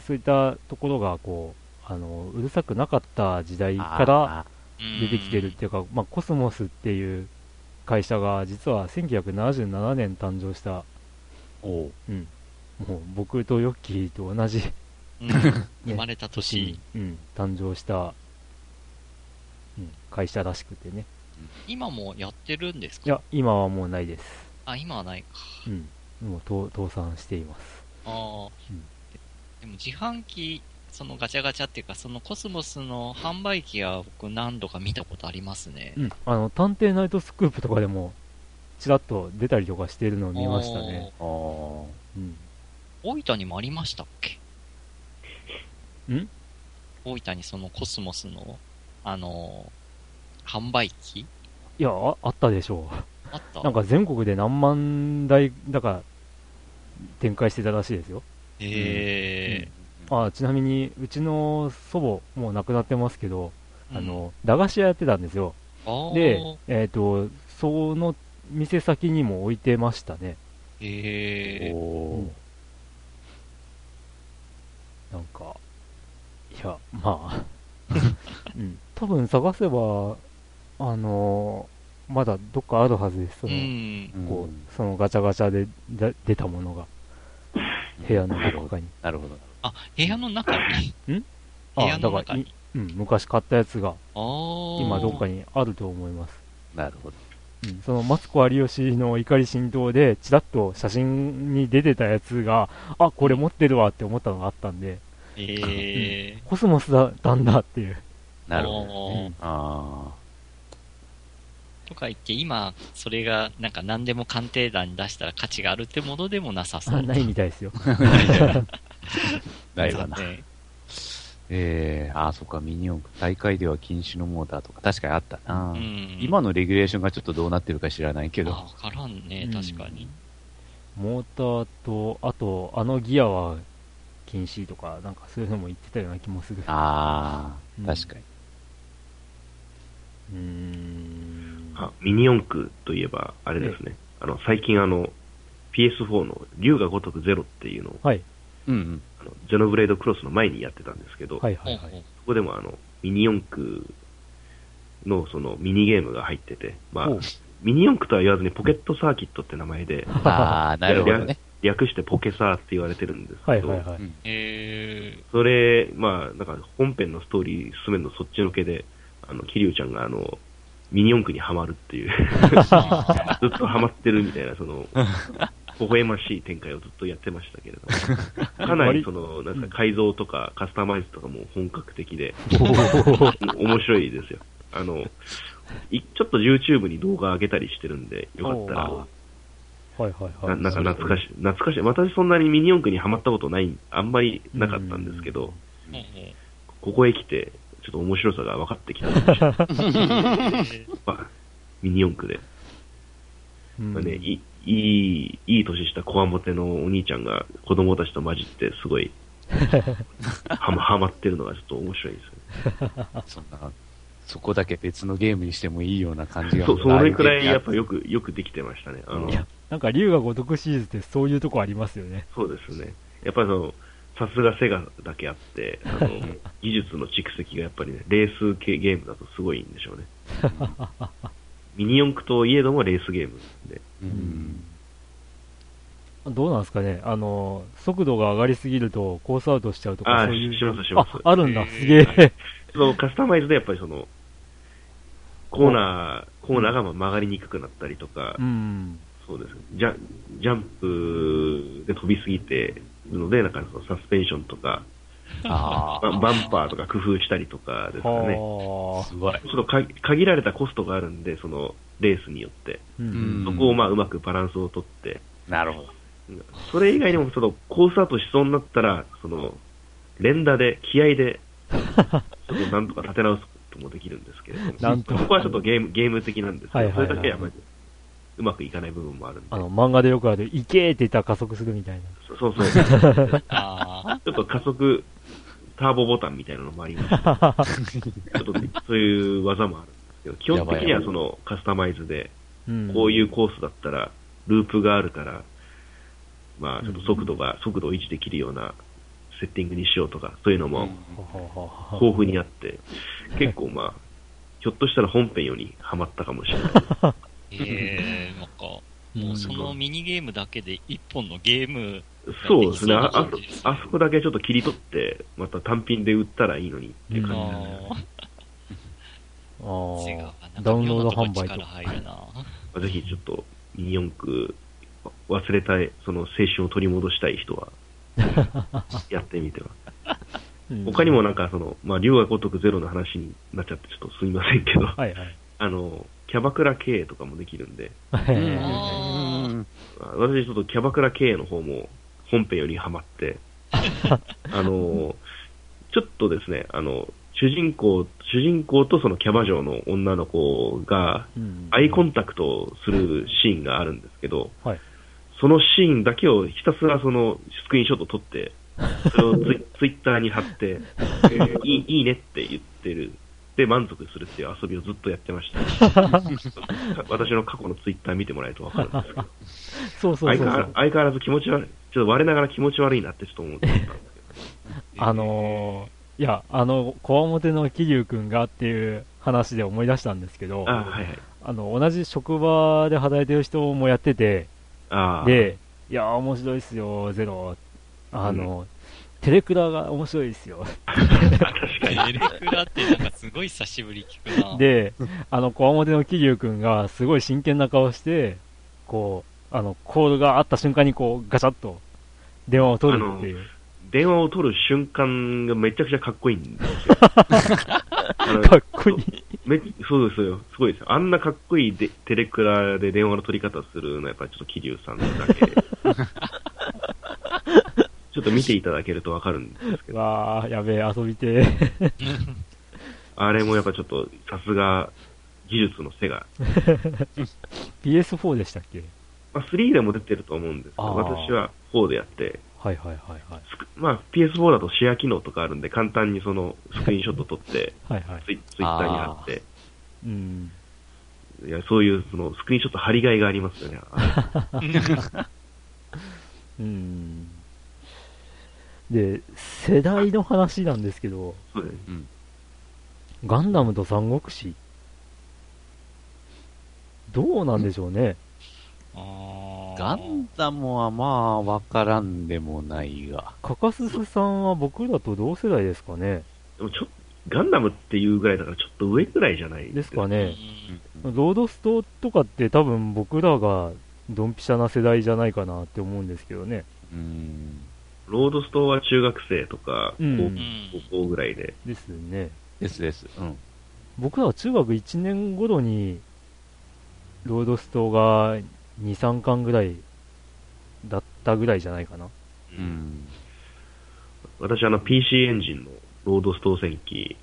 そういったところがこうあのうるさくなかった時代から出てきてるっていうか、まあ、コスモスっていう会社が実は1977年誕生した。
お
う。ん、もう僕とヨッキーと同じ
うん、(laughs) 生まれた年。
うん、誕生した、うん、会社らしくてね。
今もやってるんですか？
いや今はもうないです。
あ今はないか。
うんもう倒産しています
ああ、うんでも自販機、そのガチャガチャっていうか、そのコスモスの販売機は僕何度か見たことありますね。
うん。あの、探偵ナイトスクープとかでも、ちらっと出たりとかしてるのを見ましたね。
ああ。うん。大分にもありましたっけ？
ん？
大分にそのコスモスの、あのー、販売機？い
やあ、あったでしょう。
あった
なんか全国で何万台、だから、展開してたらしいですよ。
え
ー、うん、あちなみに、うちの祖母、もう亡くなってますけど、うん、あの、駄菓子屋やってたんですよ。で、えっ、ー、と、その店先にも置いてましたね。
へえー、うん、
なんか、いや、まあ、(laughs) うん、多分探せば、あのー、まだどっかあるはずです。その、うん、こう、そのガチャガチャで出たものが。部屋の中に。
なるほど。
あ、部屋の中に？
ん？部屋の中にうん、昔買ったやつが、今どっかにあると思います。
なるほど。
うん、そのマツコ有吉の怒り浸透で、ちらっと写真に出てたやつが、あ、これ持ってるわって思ったのがあったんで、
えー
うん、コスモスだったんだっていう。
なるほど、ね、ああ。
とか言って、今、それが、なんか何でも鑑定団に出したら価値があるってものでもなさそう。
ないみたいですよ。(laughs)
ないわな。ええー、あ、そっか、ミニ四駆。大会では禁止のモーターとか確かにあったな、うん、今のレギュレーションがちょっとどうなってるか知らないけど。わ
からんね、確かに、
うん。モーターと、あと、あのギアは禁止とか、なんかそういうのも言ってたような気もする。
ああ、確かに。
うん。
あ、ミニ四駆といえば、あれですね。あの、最近あの、PS4 の竜が如くゼロっていうのを、
はい。
うんうん。
あのジェノブレードクロスの前にやってたんですけど、
はいはいはい。そ
こでもあの、ミニ四駆のそのミニゲームが入ってて、まあ、ミニ四駆とは言わずにポケットサーキットって名前で、(laughs)
ああ、なるほどね。
略してポケサーって言われてるんですけど、
はいはいはい。
え
ー、それ、まあ、なんか本編のストーリー進めるのそっちのけで、あの、桐生ちゃんがあの、ミニ四駆にはまるっていう。(laughs) ずっとはまってるみたいな、その、(laughs) 微笑ましい展開をずっとやってましたけれども、(laughs) かなりその、なんか改造とかカスタマイズとかも本格的で、面白いですよ。あの、ちょっと YouTube に動画上げたりしてるんで、よかったら、
はいはいはい。
ななんか懐かしい、懐かしい。私そんなにミニ四駆にはまったことない、あんまりなかったんですけど、ここへ来て、ちょっと面白さが分かってきた (laughs) まあ、ミニ四駆で。まあね、いい、いい年したこわもてのお兄ちゃんが子供たちと混じってすごい (laughs) はま、はまってるのがちょっと面白いですよね。(laughs)
そんな、そこだけ別のゲームにしてもいいような感じが。
そう、それくらいやっぱよく、よくできてましたね。あの、
なんか竜が如くシリーズってそういうとこありますよね。
そうですね。やっぱりその、さすがセガだけあって、あの、(laughs) 技術の蓄積がやっぱりね、レース系ゲームだとすごいんでしょうね。ミニ四駆といえどもレースゲームで。うん
どうなんですかね、あの速度が上がりすぎるとコースアウトしちゃうとか、
そういうしますします。
あ、あるんだ、すげえ。
そのカスタマイズでやっぱりその、コーナー、コーナーが曲がりにくくなったりとか、うん、そうです。ジャジャンプで飛びすぎてるので、なんかそのサスペンションとか、あバンパーとか工夫したりとかですかね。すごい。ちょっとか限られたコストがあるんで、そのレースによって、うん、そこをまあうまくバランスをとって、
なるほど。
それ以外にも、そのコースアウトしそうになったら、その連打で、気合で、ちょっとなんとか立て直すこともできるんですけれども、なんとそこはちょっとゲームゲーム的なんですけど、それだけやっぱりうまくいかない部分もあるんで。
あの、漫画でよくある、いけーって言ったら加速するみたいな。
そうそう。(laughs) (laughs) ちょっと加速、ターボボタンみたいなのもあります。(laughs) ちょっと、そういう技もあるんですけど、基本的にはそのカスタマイズで、こういうコースだったら、ループがあるから、まあ、ちょっと速度が、速度を維持できるようなセッティングにしようとか、そういうのも豊富にあって、結構まあ、ひょっとしたら本編よりハマったかもしれない。
えー、なんか、もうそのミニゲームだけで一本のゲーム
そうですねああ。あそこだけちょっと切り取って、また単品で売ったらいいのにっていう感じですね。
ああ、ダウンロード販売と
か。ぜひちょっと、ミニ四駆忘れたい、その青春を取り戻したい人は、(laughs) やってみては。他にもなんかその、まあ、竜が如くゼロの話になっちゃってちょっとすみませんけど、はいはい、あの、キャバクラ経営とかもできるんで、私ちょっとキャバクラ経営の方も本編よりハマって、(laughs) あの、ちょっとですね、あの、主人公、主人公とそのキャバ嬢の女の子が、アイコンタクトをするシーンがあるんですけど、はい、そのシーンだけをひたすらそのスクリーンショット撮って、それをツイツイッターに貼って、(laughs) えー、いいいいねって言ってる。で満足するっていう遊びをずっとやってました、(laughs) 私の過去のツイッター見てもらえると分かるんですけど。(laughs) そうそう相変わらず気持ち悪い、ちょっと我ながら気持ち悪いなってちょっと思ってたんですけど。
あのー、いや、あの、こわもての桐生くんがっていう話で思い出したんですけど、あ、はいはい、あの、同じ職場で働いてる人もやってて、で、いや、面白いっすよ、ゼロ。あの、うん、テレクラが面白いっすよ。
確かに。テレクラってなんかすごい久しぶり聞くな。(laughs)
で、あの、こわもての桐生くんがすごい真剣な顔して、こう、あの、コールがあった瞬間にこう、ガチャッと電話を取るっていう。
電話を取る瞬間がめちゃくちゃかっこいいんですよ。(laughs)
かっこいい。
めそうですよ。すごいですよ。あんなかっこいいでテレクラで電話の取り方するのはやっぱりちょっと桐生さんだけ。(laughs) ちょっと見ていただけるとわかるんですけど。
わあやべえ、遊びて
あれもやっぱちょっと、さすが、技術の背が。(laughs)
PS4 でしたっけ？
まあ、3でも出てると思うんですけど、私は4でやって、はいはいはいはい。まあ、PS4 だとシェア機能とかあるんで、簡単にそのスクリーンショット撮ってはい、はい、ツイツイッターに貼って、うん、いやそういうそのスクリーンショット貼りがいがありますよね。(laughs)
うんで、世代の話なんですけど、そうです、うん、ガンダムと三国志、どうなんでしょうね。
ガンダムはまあ、わからんでもないが。
カカススさんは僕らと同世代ですかね。
でもちょガンダムっていうぐらいだからちょっと上ぐらいじゃない
ですかね。ロードストとかって多分僕らがドンピシャな世代じゃないかなって思うんですけどね。うん
ロードストは中学生とか高,、高校ぐらいで。
ですね。
ですです。うん。
僕らは中学1年頃に、ロードストが2、3巻ぐらいだったぐらいじゃないかな。うん。
私、あの、PC エンジンのロードストー戦記、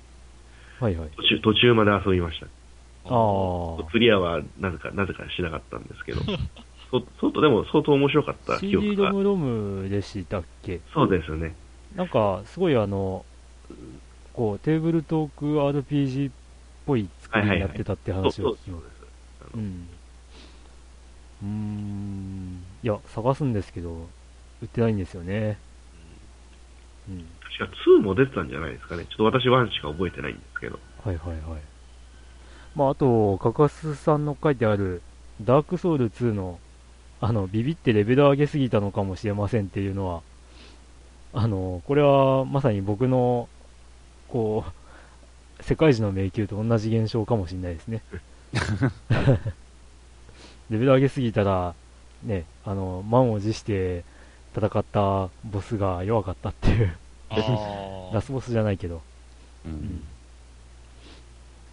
はいはい。途中途中まで遊びました。ああ。クリアはなぜか、なぜかしなかったんですけど。(laughs) そ相当、でも相当面白かった
記憶が。CD ロムロムでしたっけ？
そうですね。
なんか、すごいあの、こう、テーブルトーク RPG っぽい作りになってたって話を聞きます。うん。うーん。いや、探すんですけど、売ってないんですよね。
うん。確か2も出てたんじゃないですかね。ちょっと私1しか覚えてないんですけど。
はいはいはい。まあ、あと、カカスさんの書いてある、ダークソウル2の、あの、ビビってレベル上げすぎたのかもしれませんっていうのは、あの、これはまさに僕の、こう、世界中の迷宮と同じ現象かもしれないですね。(laughs) レベル上げすぎたら、ね、あの、満を持して戦ったボスが弱かったっていう。(laughs) ラスボスじゃないけど、うん、うん、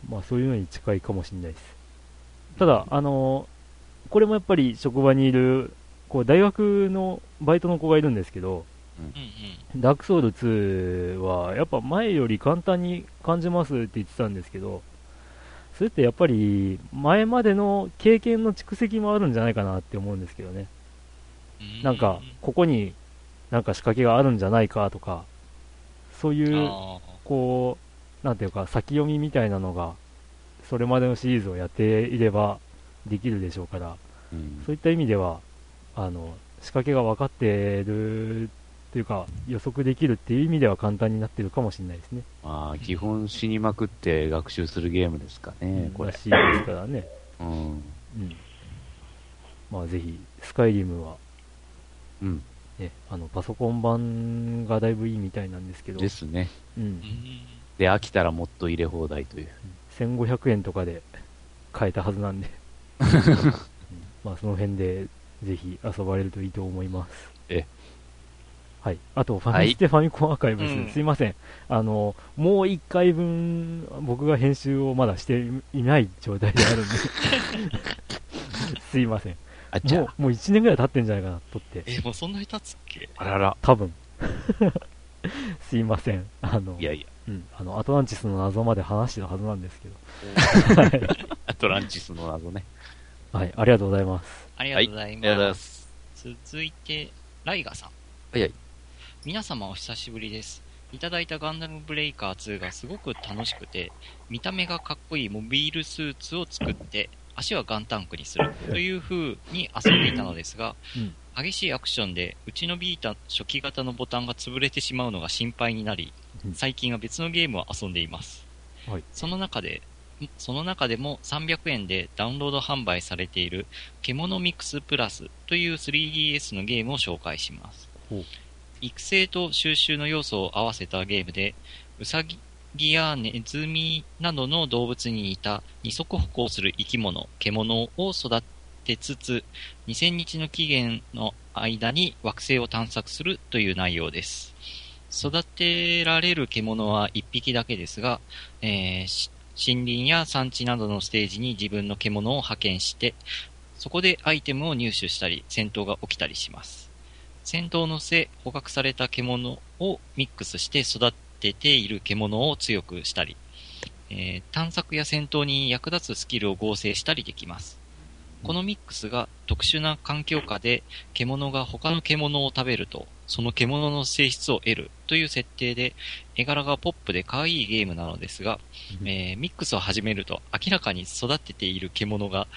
まあそういうのに近いかもしれないです。ただ、あの、これもやっぱり職場にいる、こう、大学のバイトの子がいるんですけど、うん、ダークソウル2は、やっぱ前より簡単に感じますって言ってたんですけど、それってやっぱり前までの経験の蓄積もあるんじゃないかなって思うんですけどね。なんか、ここになんか仕掛けがあるんじゃないかとか、そういう、こう、なんていうか、先読みみたいなのが、それまでのシリーズをやっていればできるでしょうから、うん、そういった意味では、あの、仕掛けが分かってるというか、予測できるっていう意味では簡単になってるかもしれないですね。
まあ、基本死にまくって学習するゲームですかね、これ。
らしいですからね。うん。うん。まあ、ぜひ、スカイリムは、
うん。
ね、あの、パソコン版がだいぶいいみたいなんですけど。
ですね。
うん。
で、飽きたらもっと入れ放題という。
1500円とかで買えたはずなんで。うん、まあ、その辺で、ぜひ遊ばれるといいと思います。
え？
はい。あと、ファミステファミコンアーカイブス、はい、すいません。あの、もう一回分、僕が編集をまだしていない状態であるんで (laughs) すいません。あもう、もう1年ぐらい経ってんじゃないかな、撮って。
え、もうそんなに経つっけ？
あらら。
多分。(laughs) すいません。あの、
いやいや。
うん。あの、アトランチスの謎まで話してるはずなんですけど。
はい。アトランチスの謎ね。
はい、ありがとうございます。
ありがとうございます。はい。続いて、ライガさん。
はいはい。
皆様お久しぶりです。いただいたガンダムブレイカー2がすごく楽しくて、見た目がかっこいいモビールスーツを作って、足はガンタンクにするという風に遊んでいたのですが、うん、激しいアクションで打ち伸びた初期型のボタンが潰れてしまうのが心配になり、最近は別のゲームを遊んでいます。はい、その中で、その中でも300円でダウンロード販売されている獣ミックスプラスという 3DS のゲームを紹介します。育成と収集の要素を合わせたゲームで、ウサギやネズミなどの動物に似た二足歩行する生き物、獣を育てつつ、2000日の期限の間に惑星を探索するという内容です。育てられる獣は1匹だけですが、えー、森林や山地などのステージに自分の獣を派遣して、そこでアイテムを入手したり、戦闘が起きたりします。戦闘の末、捕獲された獣をミックスして育てている獣を強くしたり、えー、探索や戦闘に役立つスキルを合成したりできます。このミックスが特殊な環境下で獣が他の獣を食べると、その獣の性質を得るという設定で、絵柄がポップで可愛いゲームなのですが、えー、ミックスを始めると明らかに育てている獣が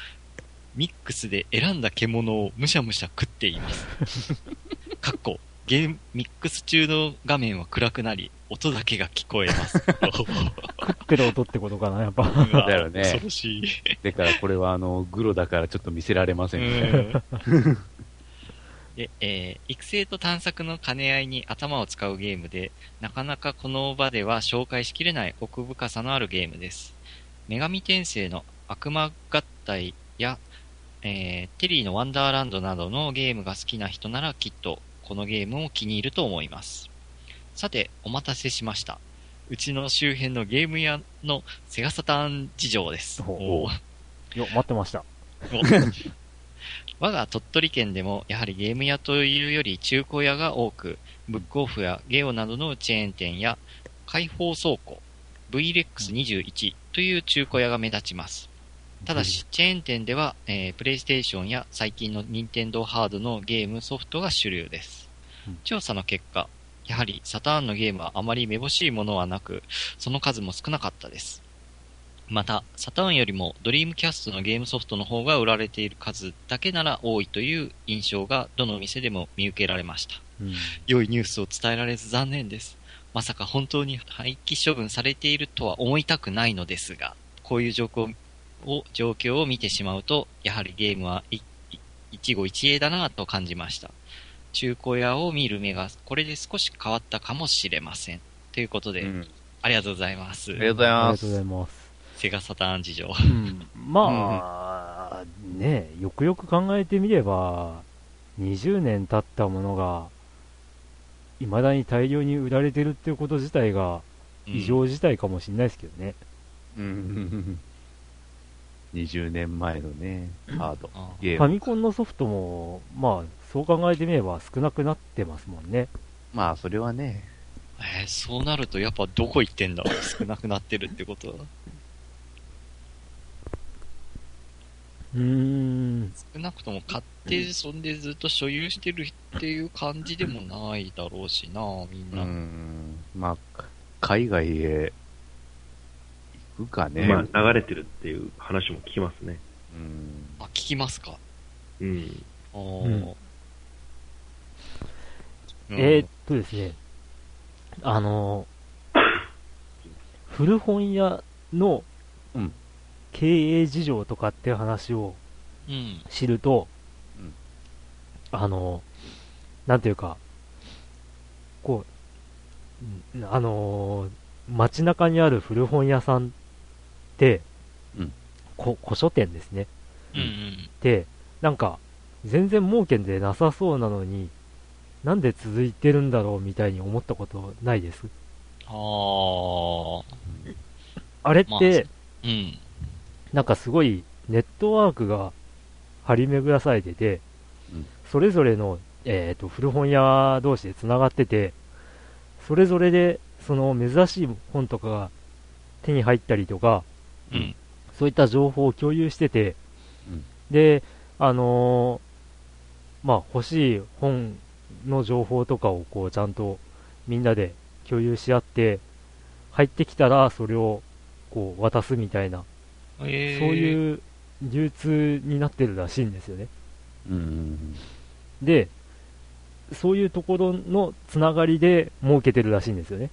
ミックスで選んだ獣をむしゃむしゃ食っています。(laughs) かっこ、ゲーム、ミックス中の画面は暗くなり、音だけが聞こえます。(laughs) 食
ってる音ってことかな、やっぱ。
だよね。
恐ろしい。
だからこれはあの、グロだからちょっと見せられません
ね。で、えー、育成と探索の兼ね合いに頭を使うゲームで、なかなかこの場では紹介しきれない奥深さのあるゲームです。女神転生の悪魔合体やえー、テリーのワンダーランドなどのゲームが好きな人ならきっとこのゲームを気に入ると思います。さて、お待たせしました。うちの周辺のゲーム屋のセガサターン事情です。
およ、待ってました。
我が鳥取県でもやはりゲーム屋というより中古屋が多く、ブックオフやゲオなどのチェーン店や開放倉庫、VLEX21 という中古屋が目立ちます。ただし、チェーン店では、えー、プレイステーションや最近の任天堂ハードのゲームソフトが主流です。調査の結果、やはりサターンのゲームはあまりめぼしいものはなく、その数も少なかったです。また、サターンよりもドリームキャストのゲームソフトの方が売られている数だけなら多いという印象がどの店でも見受けられました。うん、良いニュースを伝えられず残念です。まさか本当に廃棄処分されているとは思いたくないのですが、こういう状況を状況を見てしまうと、やはりゲームは一期一会だなと感じました。中古屋を見る目がこれで少し変わったかもしれません。ということで、うん、ありがとうございます。
ありがとうございます。ありがとうござい
ます。
セガサターン事情。
うん、まあ、うん、ねよくよく考えてみれば、20年経ったものが、未だに大量に売られてるっていうこと自体が、異常事態かもしれないですけどね。
うん。20年前のね、ハード、
ゲーム。ファミコンのソフトも、まあ、そう考えてみれば少なくなってますもんね。
まあ、それはね。
えー、そうなるとやっぱどこ行ってんだ少なくなってるってことは。
うーん。
少なくとも買って、そんでずっと所有してるっていう感じでもないだろうしな、みんな。う
ん。まあ、海外へ行くかね。
まあ、流れてるっていう話も聞きますね。
うん。あ、聞きますか
うん。
ああ、うん、
えー、っとですね、あの、(laughs) 古本屋の経営事情とかっていう話を知ると、うん、あの、なんていうか、こう、あの街中にある古本屋さんって、うん、古書店ですね。
うんうん、
で、なんか、全然儲けでなさそうなのに、なんで続いてるんだろうみたいに思ったことないです？
ああ。
あれって、
まあ、うん。
なんかすごいネットワークが張り巡らされてて、うん、それぞれの、えっ、ー、と、古本屋同士で繋がってて、それぞれで、その珍しい本とかが手に入ったりとか、
うん、
そういった情報を共有してて、うん、で、あのー、まあ、欲しい本の情報とかをこうちゃんとみんなで共有し合って、入ってきたらそれをこう渡すみたいな、
え
ー、そういう流通になってるらしいんですよね。
うん、
で、そういうところのつながりで儲けてるらしいんですよね。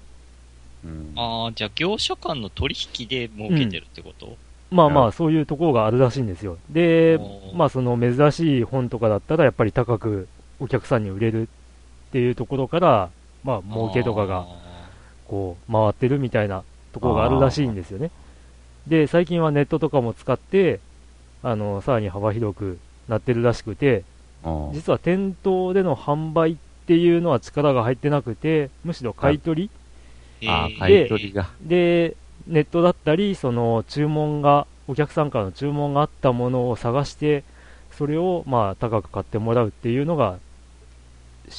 うん、ああ、じゃあ業者間の取引で儲けてるってこと、うん、
まあまあ、そういうところがあるらしいんですよ。で、まあその珍しい本とかだったらやっぱり高くお客さんに売れるっていうところから、まあ、儲けとかが、こう、回ってるみたいなところがあるらしいんですよね。で、最近はネットとかも使って、あの、さらに幅広くなってるらしくて、実は店頭での販売っていうのは力が入ってなくて、むしろ買い取
りあ買い取りが。
で、ネットだったり、その注文が、お客さんからの注文があったものを探して、それをまあ高く買ってもらうっていうのが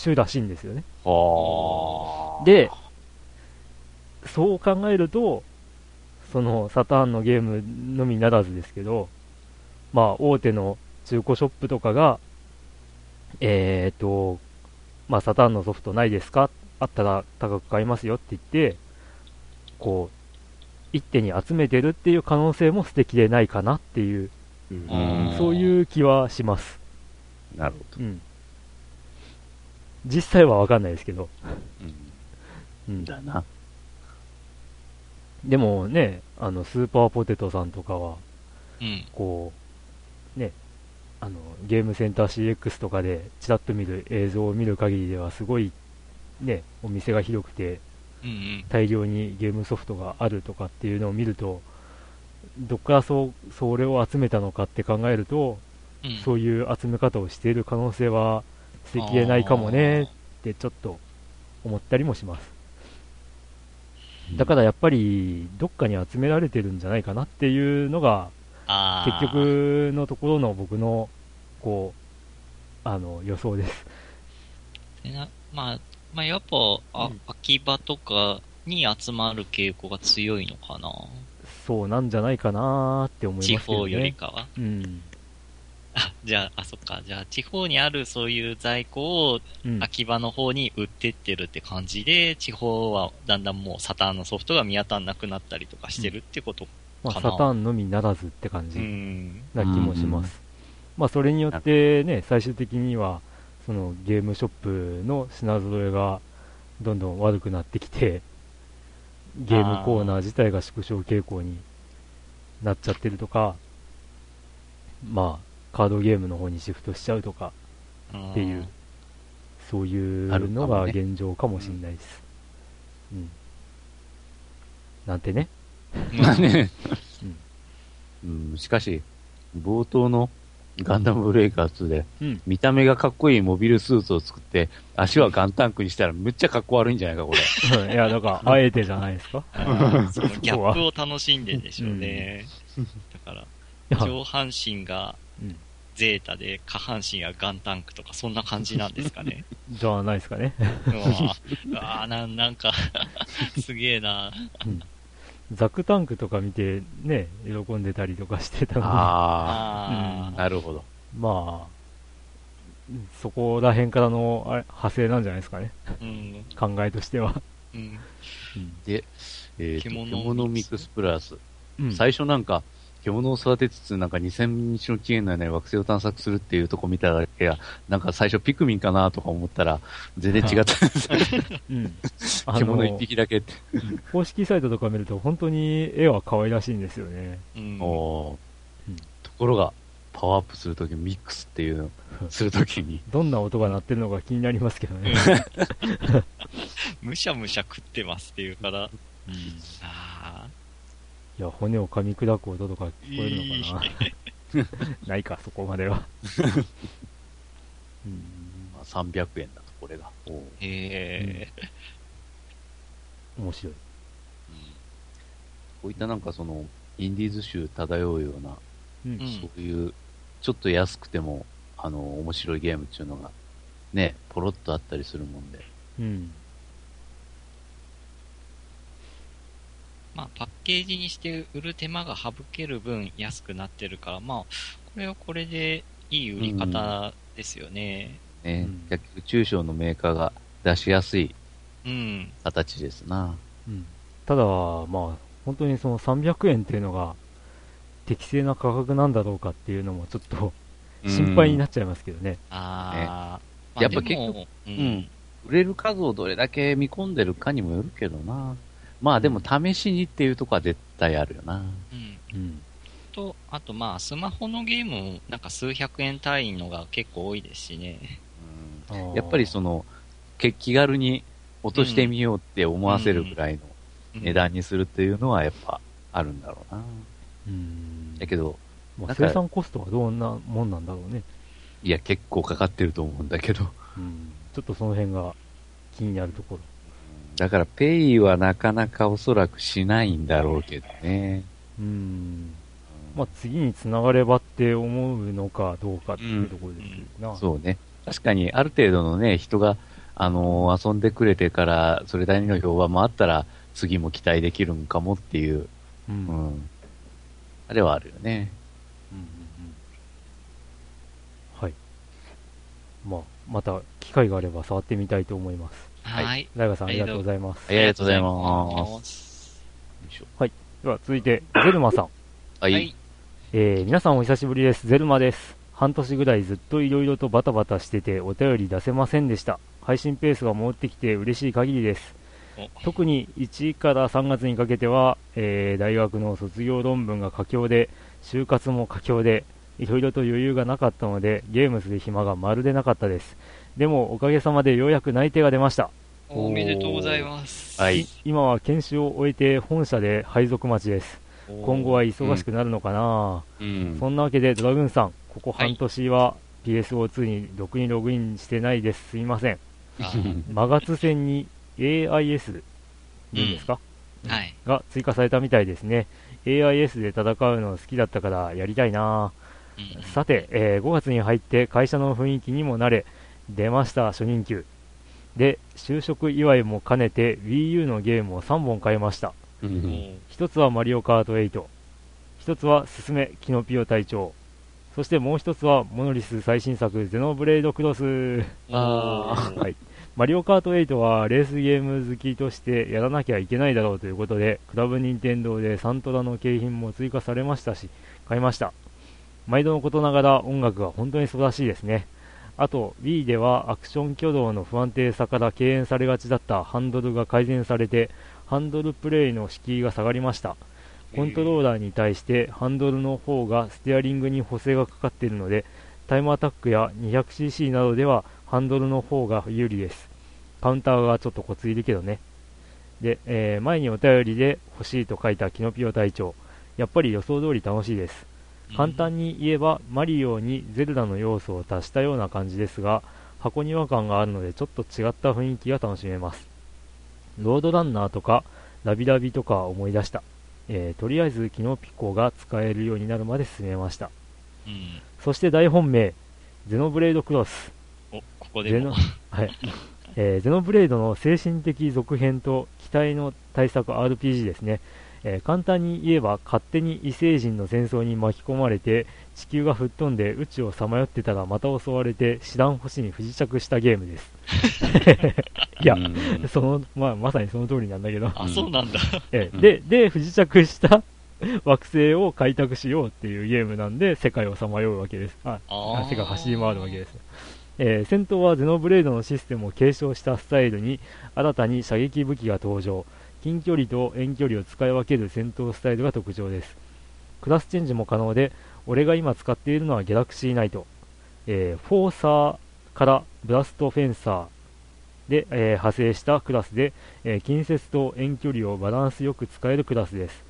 種らしいんですよね。で、そう考えると、そのサターンのゲームのみならずですけど、まあ、大手の中古ショップとかが、えっ、ー、と、まあ、サターンのソフトないですか？あったら高く買いますよって言って、こう、一手に集めてるっていう可能性も素敵でないかなっていう、うん、そういう気はします。
なるほど。
うん実際はわかんないですけど。
うん。だな。
でもね、あの、スーパーポテトさんとかは、
うん、
こう、ね、あの、ゲームセンター CX とかで、ちらっと見る映像を見る限りでは、すごい、ね、お店が広くて、
うんうん、
大量にゲームソフトがあるとかっていうのを見ると、どっからそう、それを集めたのかって考えると、うん、そういう集め方をしている可能性は捨てきれないかもねってちょっと思ったりもします。だからやっぱりどっかに集められてるんじゃないかなっていうのが結局のところの僕のこうあの予想です。
まあ、まあ、やっぱ、あ、秋葉とかに集まる傾向が強いのかな。
そうなんじゃないかなって思いますね。
地方よりかは。
うん。
あ、(laughs) じゃあ、あ、そっか。じゃあ、地方にあるそういう在庫を秋葉の方に売ってってるって感じで、うん、地方はだんだんもうサターンのソフトが見当たらなくなったりとかしてるってことかな、
うん、まあ、サターンのみならずって感じな気もします。まあ、それによってね、最終的には、そのゲームショップの品揃えがどんどん悪くなってきて、ゲームコーナー自体が縮小傾向になっちゃってるとか、まあ、カードゲームの方にシフトしちゃうとかっていう、そういうのが現状かもしれないです。うん。なんてね。
まあね。うん、しかし、冒頭のガンダムブレイカー2で、うん、見た目がかっこいいモビルスーツを作って、足はガンタンクにしたらむっちゃかっこ悪いんじゃないか、こ
れ。(laughs) いや、だから、あえてじゃないですか？(laughs)
そのギャップを楽しんでんでしょうね。だから、上半身がゼータで、下半身がガンタンクとか、そんな感じなんですかね。(laughs)
じゃないですかね。
ああ、ななんか (laughs) すげえな、うん
ザクタンクとか見てね、喜んでたりとかしてたので。
ああ、うん、なるほど。
まあ、そこら辺からのあれ派生なんじゃないですかね。うん、考えとしては。うん、
で、えー、獣ミックスプラス。うん、最初なんか、獣を育てつつ、なんか2000日の期限内に惑星を探索するっていうとこ見ただけや、なんか最初ピクミンかなとか思ったら、全然違ったんですうん。(laughs) 獣一匹だけって。
公式サイトとか見ると、本当に絵は可愛らしいんですよね。
うん、おうん、ところが、パワーアップするとき、ミックスっていうのするときに。
どんな音が鳴ってるのか気になりますけどね。(laughs)
むしゃむしゃ食ってますっていうから、うん。
いや、骨を噛み砕く音とか聞こえるのかな？(laughs) ないか、そこまでは。(laughs)
うん、まあ、300円だと、これが。へえ、
うん、面白い、うん。
こういったなんかその、インディーズ集漂うような、うん、そういう、ちょっと安くても、あの、面白いゲームっていうのが、ね、ポロッとあったりするもんで。うん。
まあ、パッケージにして売る手間が省ける分安くなってるから、まあ、これはこれでいい売り方ですよね。
うん、ね、うん、中小のメーカーが出しやすい形ですな。
うん、ただ、まあ、本当にその300円っていうのが適正な価格なんだろうかっていうのもちょっと心配になっちゃいますけどね。あ
あ、ね、やっぱ結局、うん、売れる数をどれだけ見込んでるかにもよるけどな。まあでも試しにっていうとこは絶対あるよな。うん。
うん。と、あとまあスマホのゲームもなんか数百円単位のが結構多いですしね。
うん、やっぱりその、気軽に落としてみようって思わせるぐらいの値段にするっていうのはやっぱあるんだろうな。うん。だけど、
まあ、生産コストはどんなもんなんだろうね。
いや、結構かかってると思うんだけど。
うん。ちょっとその辺が気になるところ。
だから、ペイはなかなかおそらくしないんだろうけどね。うん。
まあ、次につながればって思うのかどうかっていうところですな、
うん、そうね。確かに、ある程度のね、人が、あのー、遊んでくれてから、それなりの評判もあったら、次も期待できるんかもっていう、うん。うん、あれはあるよね。うんうん
うん。はい。まあ、また機会があれば触ってみたいと思います。はい。大河さんありがとうございます。
ありがとうございます。
はい。では続いて、(coughs) ゼルマさん。はい。えー、皆さんお久しぶりです。ゼルマです。半年ぐらいずっと色々とバタバタしててお便り出せませんでした。配信ペースが戻ってきて嬉しい限りです。特に1から3月にかけては、えー、大学の卒業論文が佳境で、就活も佳境で、いろいろと余裕がなかったので、ゲームする暇がまるでなかったです。でも、おかげさまでようやく内定が出ました。
おめでとうございます。
はい。今は研修を終えて本社で配属待ちです。今後は忙しくなるのかな、うん、そんなわけでドラグーンさん、ここ半年は PSO2 にろくにログインしてないです。すいません。マガツ戦に AIS いいんですか、うん、はい。が追加されたみたいですね。AIS で戦うの好きだったからやりたいな、うん、さて、えー、5月に入って会社の雰囲気にも慣れ、出ました、初任給。で、就職祝いも兼ねて Wii U のゲームを3本買いました。一つはマリオカート8。一つはすすめキノピオ隊長。そしてもう一つは、モノリス最新作、ゼノブレイドクロス。
あ
はい。マリオカート8はレースゲーム好きとしてやらなきゃいけないだろうということで、クラブ任天堂でサントラの景品も追加されましたし、買いました。毎度のことながら音楽が本当に素晴らしいですね。あと、Wii ではアクション挙動の不安定さから敬遠されがちだったハンドルが改善されて、ハンドルプレイの敷居が下がりました。コントローラーに対してハンドルの方がステアリングに補正がかかっているので、タイムアタックや 200cc などではハンドルの方が有利です。カウンターがちょっとコツいるけどね。で、えー、前にお便りで欲しいと書いたキノピオ隊長。やっぱり予想通り楽しいです。簡単に言えば、マリオにゼルダの要素を足したような感じですが、箱庭感があるのでちょっと違った雰囲気が楽しめます。ロードランナーとか、ラビラビとか思い出した。えー、とりあえずキノピコが使えるようになるまで進めました。
うん、
そして大本命、ゼノブレードクロス。
お、ここでも。(laughs)
はい。えー、ゼノブレードの精神的続編と期待の対策 RPG ですね。えー、簡単に言えば勝手に異星人の戦争に巻き込まれて地球が吹っ飛んで宇宙をさまよってたらまた襲われて知らん星に不時着したゲームです。(laughs) いや、その、まあ、まさにその通りなんだけど。
あ、そうなんだ。
えー、で、で、不時着した (laughs) 惑星を開拓しようっていうゲームなんで世界をさまようわけです。あ世界を走り回るわけです。えー、戦闘はゼノブレードのシステムを継承したスタイルに新たに射撃武器が登場近距離と遠距離を使い分ける戦闘スタイルが特徴です。クラスチェンジも可能で、俺が今使っているのはギャラクシーナイト。えー、フォーサーからブラストフェンサーで、えー、派生したクラスで、えー、近接と遠距離をバランスよく使えるクラスです。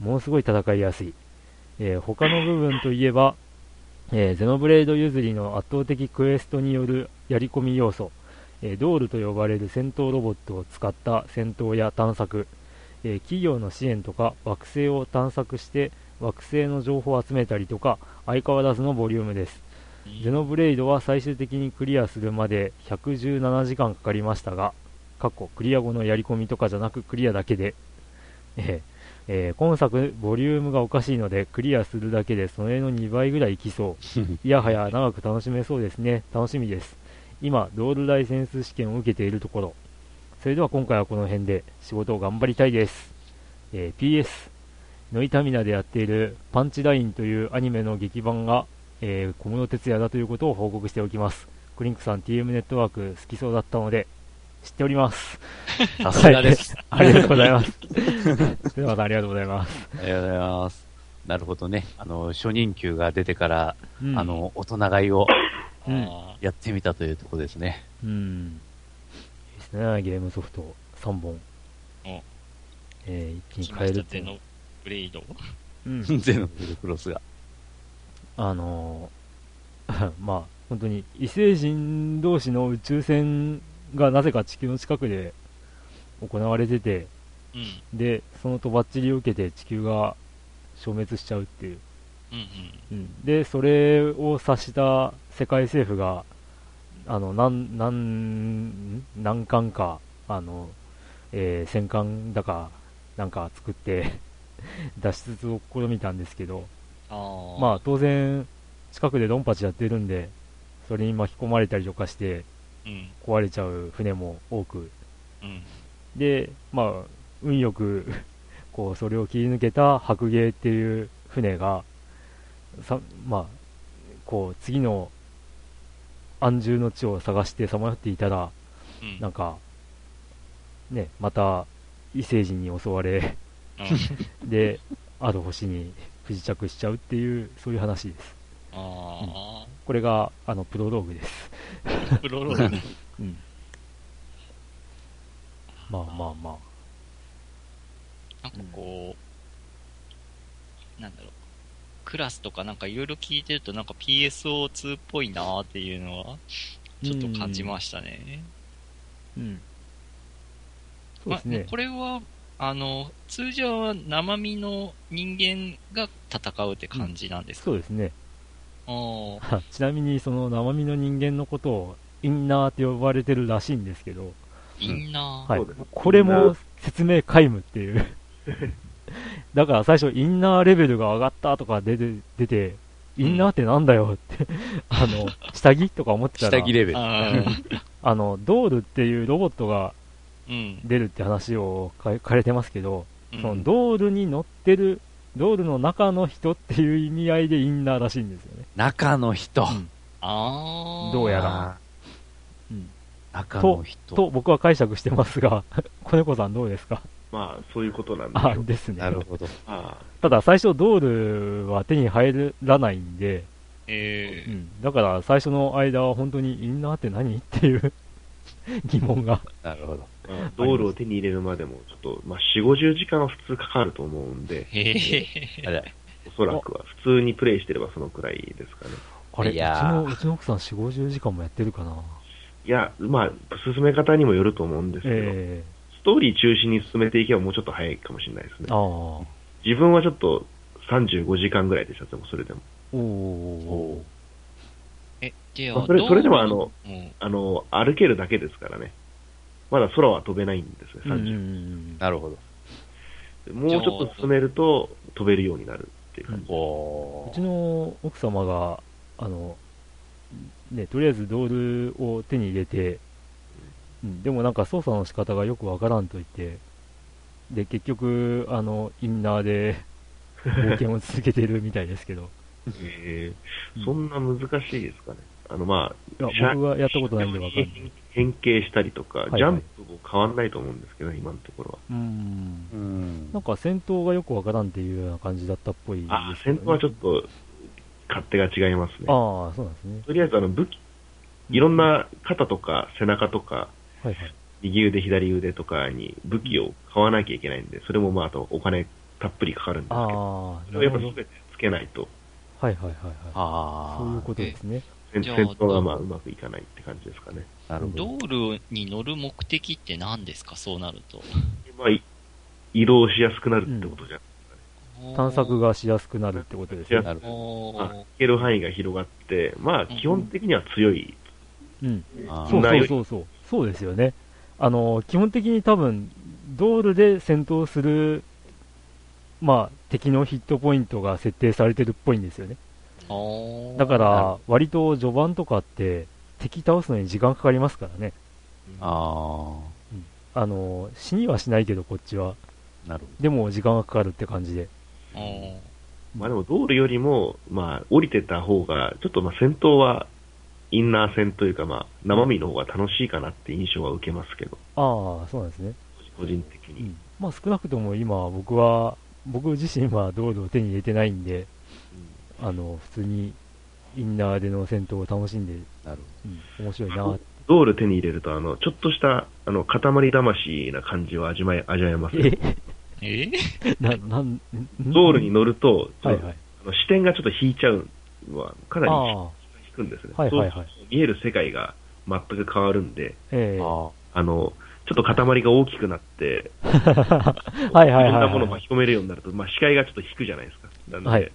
ものすごい戦いやすい。えー、他の部分といえば、えゼノブレード譲りの圧倒的クエストによるやり込み要素、えドールと呼ばれる戦闘ロボットを使った戦闘や探索、え企業の支援とか惑星を探索して惑星の情報を集めたりとか相変わらずのボリュームです。ゼノブレイドは最終的にクリアするまで117時間かかりましたが過去クリア後のやり込みとかじゃなくクリアだけで、ええー、今作ボリュームがおかしいのでクリアするだけでそれの2倍ぐらいいきそう。(laughs) いやはや長く楽しめそうですね。楽しみです今、ドールライセンス試験を受けているところ。それでは今回はこの辺で仕事を頑張りたいです。えー、PS、ノイタミナでやっているパンチラインというアニメの劇版が、えー、小室哲也だということを報告しておきます。クリンクさん TM ネットワーク好きそうだったので、知っております。(laughs)
さすがです。(laughs)
ありがとうございます。(laughs) ではまたありがとうございます。
ありがとうございます。なるほどね。あの、初任給が出てから、うん、あの、大人買いをうん、やってみたというところですね。
うん。いいですね、ゲームソフト3本。
え
ー、一気に変える
ゼノブレイド。
うん。(laughs) ゼノブレクロスが。
あのー、(laughs) まあ、本当に異星人同士の宇宙船がなぜか地球の近くで行われてて、
うん、
で、そのとばっちりを受けて地球が消滅しちゃうっていう。
うんうん、
で、それを察した世界政府が、あの、何、何、何艦か、あの、えー、戦艦だか、なんか作って (laughs) 脱出を試みたんですけど、
あ
まあ当然、近くでドンパチやってるんで、それに巻き込まれたりとかして、壊れちゃう船も多く、
うん、
で、まあ、運よくこう、それを切り抜けた白芸っていう船が、さまあ、こう、次の安住の地を探してさまよっていたら、
うん、
なんか、ね、また異星人に襲われ、うん、(laughs) で、ある星に不時着しちゃうっていう、そういう話です。
あ
うん、これが、あの、プロローグです。
プロローグ (laughs)
うん。まあまあま
あ。なんかこう、なんだろう。クラスとかなんかいろいろ聞いてるとなんか PSO2 っぽいなーっていうのは、ちょっと感じましたね。
うん。
そうですね。まこれは、あの、通常は生身の人間が戦うって感じなんですか、
うん、そうですね。
あ
ちなみにその生身の人間のことをインナーって呼ばれてるらしいんですけど、
インナ
ー、はい、これも説明皆無っていう (laughs) だから最初インナーレベルが上がったとか出て、出て、インナーってなんだよってあの、下着とか思ってたら。
下着レベル。
あの、ドールっていうロボットが出るって話を書かれてますけど、うん、そのドールに乗ってる、ドールの中の人っていう意味合いでインナーらしいんですよね。
中の人。うん、
あ
あ。どうやら。
うん。中の
人。と、と僕は解釈してますが、(laughs) 子猫さんどうですか？
まあ、そういうことなん
であですね。
なるほど。
ただ、最初、ドールは手に入らないんで、
え
ー、うん、だから最初の間は本当にインナーって何っていう (laughs) 疑問が。
なるほど。
ドールを手に入れるまでも、ちょっと、まあ、4、50時間は普通かかると思うんで、おそらくは、普通にプレイしてればそのくらいですかね。
あれ、うちの、うちの奥さん4、50時間もやってるかな。
いや、まあ、進め方にもよると思うんですけど、えーストーリー中心に進めていけばもうちょっと早いかもしれないですね。自分はちょっと35時間ぐらいでした、でもそれでも。
おお
え、じゃあ、
それ、それでもあの、うん、あの、歩けるだけですからね。まだ空は飛べないんですね、30。
なるほ
ど。もうちょっと進めると飛べるようになるっていう感じ。う
ちの奥様が、あの、ね、とりあえずドールを手に入れて、うん、でもなんか操作の仕方がよくわからんと言って、で、結局、あの、インナーで (laughs) 冒険を続けてるみたいですけど。
えー、そんな難しいですかね。あの、ま
あ、いや僕はやったことないんでわかんない。
変形したりとか、はいはい、ジャンプも変わんないと思うんですけど、今のところは。
うん。なんか戦闘がよくわからんっていうような感じだったっぽいです、ね、
あ、戦闘はちょっと、勝手が違いますね。
ああ、そうなんですね。
とりあえず、あの、武器、いろんな肩とか背中とか、
はいはい、
右腕、左腕とかに武器を買わなきゃいけないんで、それもまあ、あとお金たっぷりかかるんですけど、それをやっぱ全てつけないと。
はいはいはいはい。ああ。そういうことですね。
戦闘がまあうまくいかないって感じですかね。
なるほど。道路に乗る目的って何ですか、そうなると。
まあ、移動しやすくなるってことじゃん。
うん、探索がしやすくなるってことですね。なる
ほど。行ける範囲が広がって、まあ、基本的には強い。
うん。そうそうそうそう。そうですよね。あの、基本的に多分、ドールで戦闘する、まあ、敵のヒットポイントが設定されてるっぽいんですよね。だから、割と序盤とかって、敵倒すのに時間かかりますからね。
あ
あ。あの、死にはしないけど、こっちは。
なる
でも、時間がかかるって感じで。
まあでも、道路よりも、まあ、降りてた方が、ちょっとまあ戦闘はインナー戦というか、まあ、生身の方が楽しいかなって印象は受けますけど。
ああ、そうなんですね。
個人的に。うん、
まあ、少なくとも今、僕は、僕自身は道路を手に入れてないんで、うん、あの、普通にインナーでの戦闘を楽しんで、
なる
うん、面白いな。
道路手に入れると、あの、ちょっとした、あの、塊魂な感じを味わえ、味わえますね。
え？(laughs)
な、なん、
道路に乗ると、はいはい、あの視点がちょっと引いちゃうのは、かなりくんですね。
はいはいはい。
見える世界が全く変わるんで、
えー、
あの、ちょっと塊が大きくなって、(laughs)
はいはいはい、いろ
んなものを巻き込めるようになると、まあ、視界がちょっと引くじゃないですか。なんで、はい、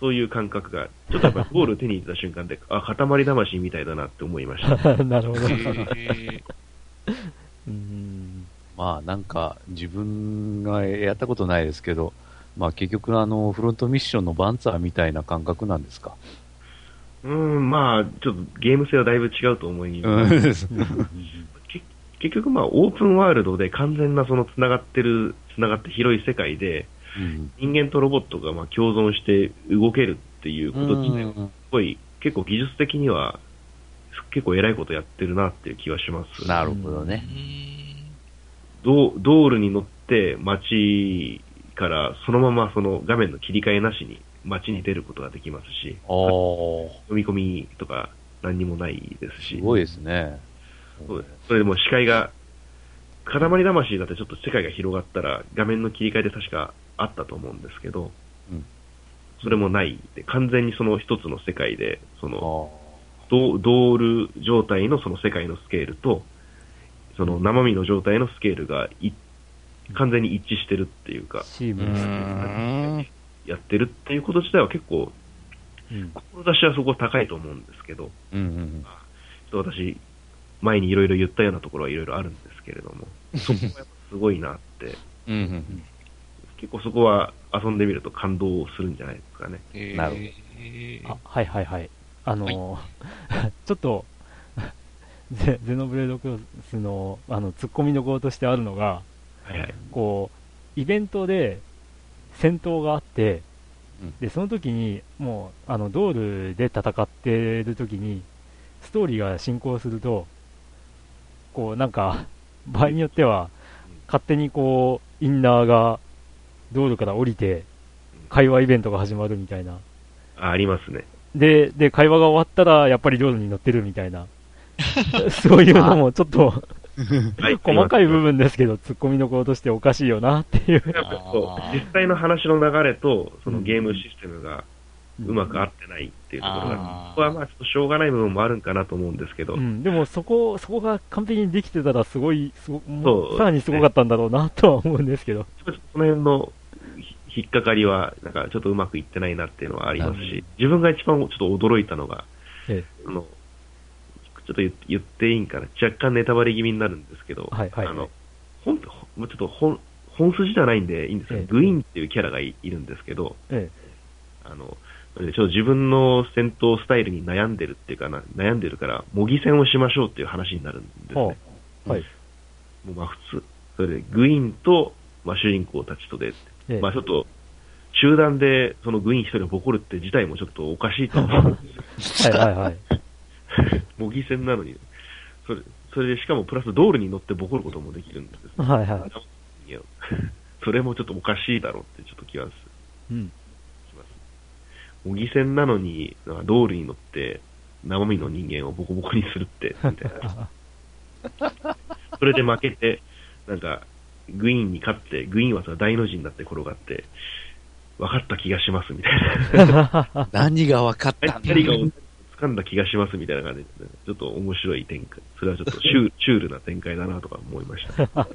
そういう感覚が、ちょっとやっぱゴール手に入れた瞬間で、あ、塊魂みたいだなって思いました。(laughs)
なるほど。(laughs)
うんまあなんか自分がやったことないですけど、まあ結局あのフロントミッションのバンツァーみたいな感覚なんですか？
うん、まあ、ちょっとゲーム性はだいぶ違うと思います。結局、まあ、オープンワールドで完全なその繋がってる、繋がって広い世界で、うん、人間とロボットがまあ共存して動けるっていうこと自体は、すごい、結構技術的には、結構偉いことやってるなっていう気はします。
なるほどね。
道道路に乗って街からそのままその画面の切り替えなしに街に出ることができますし、
読
み込みとか何にもないですし。
すごいですね。
そうです。それでも視界が、塊魂だってちょっと世界が広がったら画面の切り替えで確かあったと思うんですけど、
うん、
それもないで、完全にその一つの世界で、その、ドール状態のその世界のスケールと、その生身の状態のスケールが完全に一致してるっていうか、
シームレ
スやってるっていうこと自体は結構、うん、志はそこ高いと思うんですけど、
うんうん、
ちょっと私、前にいろいろ言ったようなところはいろいろあるんですけれども、そこはやっぱすごいなって、
うんうん、
結構そこは遊んでみると感動するんじゃないですかね。
なるほど。
あ、はいはいはい。あのーはい、(laughs) ちょっとゼ、ゼノブレードクロスの、あの、突っ込みどころとしてあるのが、
はいはい、
こう、イベントで戦闘があって、うん、で、その時に、もう、あの、ドールで戦ってる時に、ストーリーが進行すると、こう、なんか、場合によっては、勝手にこう、インナーが道路から降りて、会話イベントが始まるみたいな。
あ、ありますね。
で、で、会話が終わったら、やっぱり道路に乗ってるみたいな。(laughs) そういうのもちょっと (laughs) 細かい部分ですけど、突っ込みどころとしておかしいよなっていう。
実際の話の流れと、そのゲームシステムがうまく合ってないっていうところが、ここはまあちょっとしょうがない部分もあるんかなと思うんですけど。う
ん、でもそこ、そこが完璧にできてたらすごい、すごそう、さらにすごかったんだろうなとは思うんですけど。
ちょっとその辺の引っかかりは、なんかちょっとうまくいってないなっていうのはありますし、自分が一番ちょっと驚いたのが、ええ、あのちょっと言っていいんかな、若干ネタバレ気味になるんですけど、
はいはい、
あの本ちょっと本本筋じゃないんでいいんですけど、ええ、グイーンっていうキャラがいるんですけど、
ええ、
あのちょっと自分の戦闘スタイルに悩んでるっていうかな、悩んでるから、模擬戦をしましょうっていう話になるんですね。
はい。
もうまあ普通。それで、グイーンと、まあ主人公たちとで、ええ、まあちょっと、集団でそのグイーン一人をボコるって自体もちょっとおかしいと思うんです
よ。はいはいはい。(laughs)
模擬戦なのに、それ、それでしかもプラス道路に乗ってボコることもできるんです、
ね。はいはい。(laughs)
それもちょっとおかしいだろうってちょっと気がす
る。うん。
模擬戦なのに、道路に乗って、生身の人間をボコボコにするって、(laughs) みたいな。それで負けて、なんか、グイーンに勝って、グイーンはさ、大の字になって転がって、分かった気がします、みたいな。
何が分かった
んだ何が掴んだ気がします、みたいな感じで、ね、ちょっと面白い展開。それはちょっとシュ (laughs) シュールな展開だなとか思いました。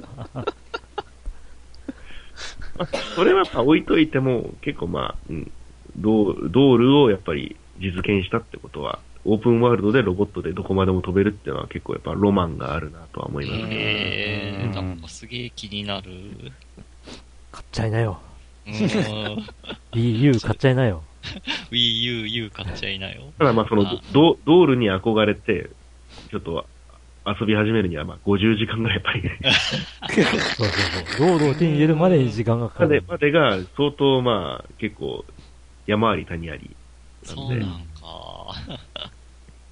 (laughs) それは置いといても、結構まあ、うん、ドールをやっぱり実現したってことは、オープンワールドでロボットでどこまでも飛べるっていうのは結構やっぱロマンがあるなとは思いますね。
えー、なんかすげえ気になる。
買っちゃいなよ。Wii U 買っちゃいなよ。
Wii U、U 買っちゃいなよ。
ただまあそのド、ドールに憧れて、ちょっと遊び始めるにはまあ50時間ぐらいやっぱり
そうそうそう。ロードを手に入れるまでに時間がかかる。
までが相当まあ結構山あり谷あり
なんで。そうなんか。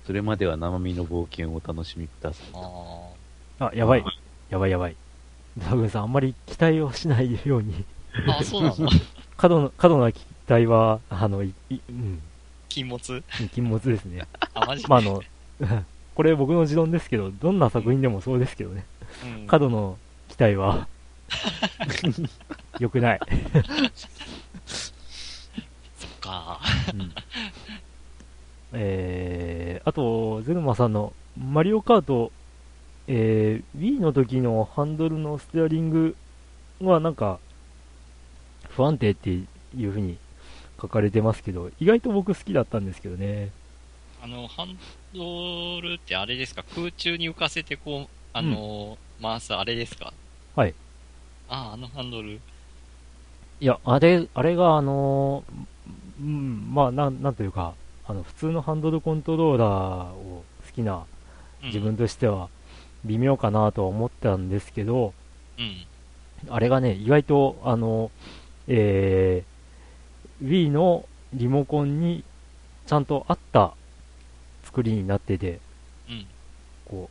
それまでは生身の冒険をお楽しみください。
あやばい。やばいやばい。ザグさん、あんまり期待をしないように
あ、そうな (laughs) の
過度過度な期待は、あの、い、いう
ん。禁物？
禁物ですね。
あ、マジ
まあ、あの、(laughs) これ僕の持論ですけど、どんな作品でもそうですけどね。うん、過度の期待は、(laughs) 良くない。
か。
うん、えー、あと、ゼルマさんのマリオカート、えー、Wii の時のハンドルのステアリングはなんか、不安定っていう風に書かれてますけど、意外と僕好きだったんですけどね。
あの、ハンドルってあれですか？空中に浮かせてこう、あの、うん、回すあれですか？
はい。
ああ、あのハンドル。
いや、あれ、あれがあのー、うん、まあ、なん、なんというか、あの、普通のハンドルコントローラーを好きな自分としては微妙かなとは思ったんですけど、
うん、
あれがね、意外と、あの、えー、Wii のリモコンにちゃんと合った作りになってて、
うん、
こ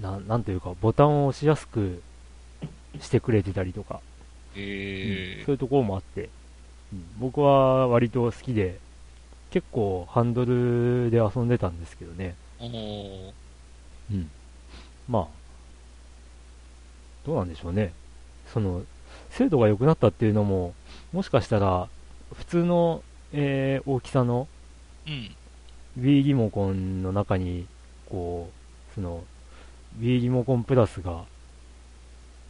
う、ななんというか、ボタンを押しやすくしてくれてたりとか、
え
ー。うん、そういうところもあって、僕は割と好きで、結構ハンドルで遊んでたんですけどね。うん。まあ、どうなんでしょうね。その、精度が良くなったっていうのも、もしかしたら、普通の、えー、大きさの、
うん、
Wii リモコンの中に、こう、その、Wii リモコンプラスが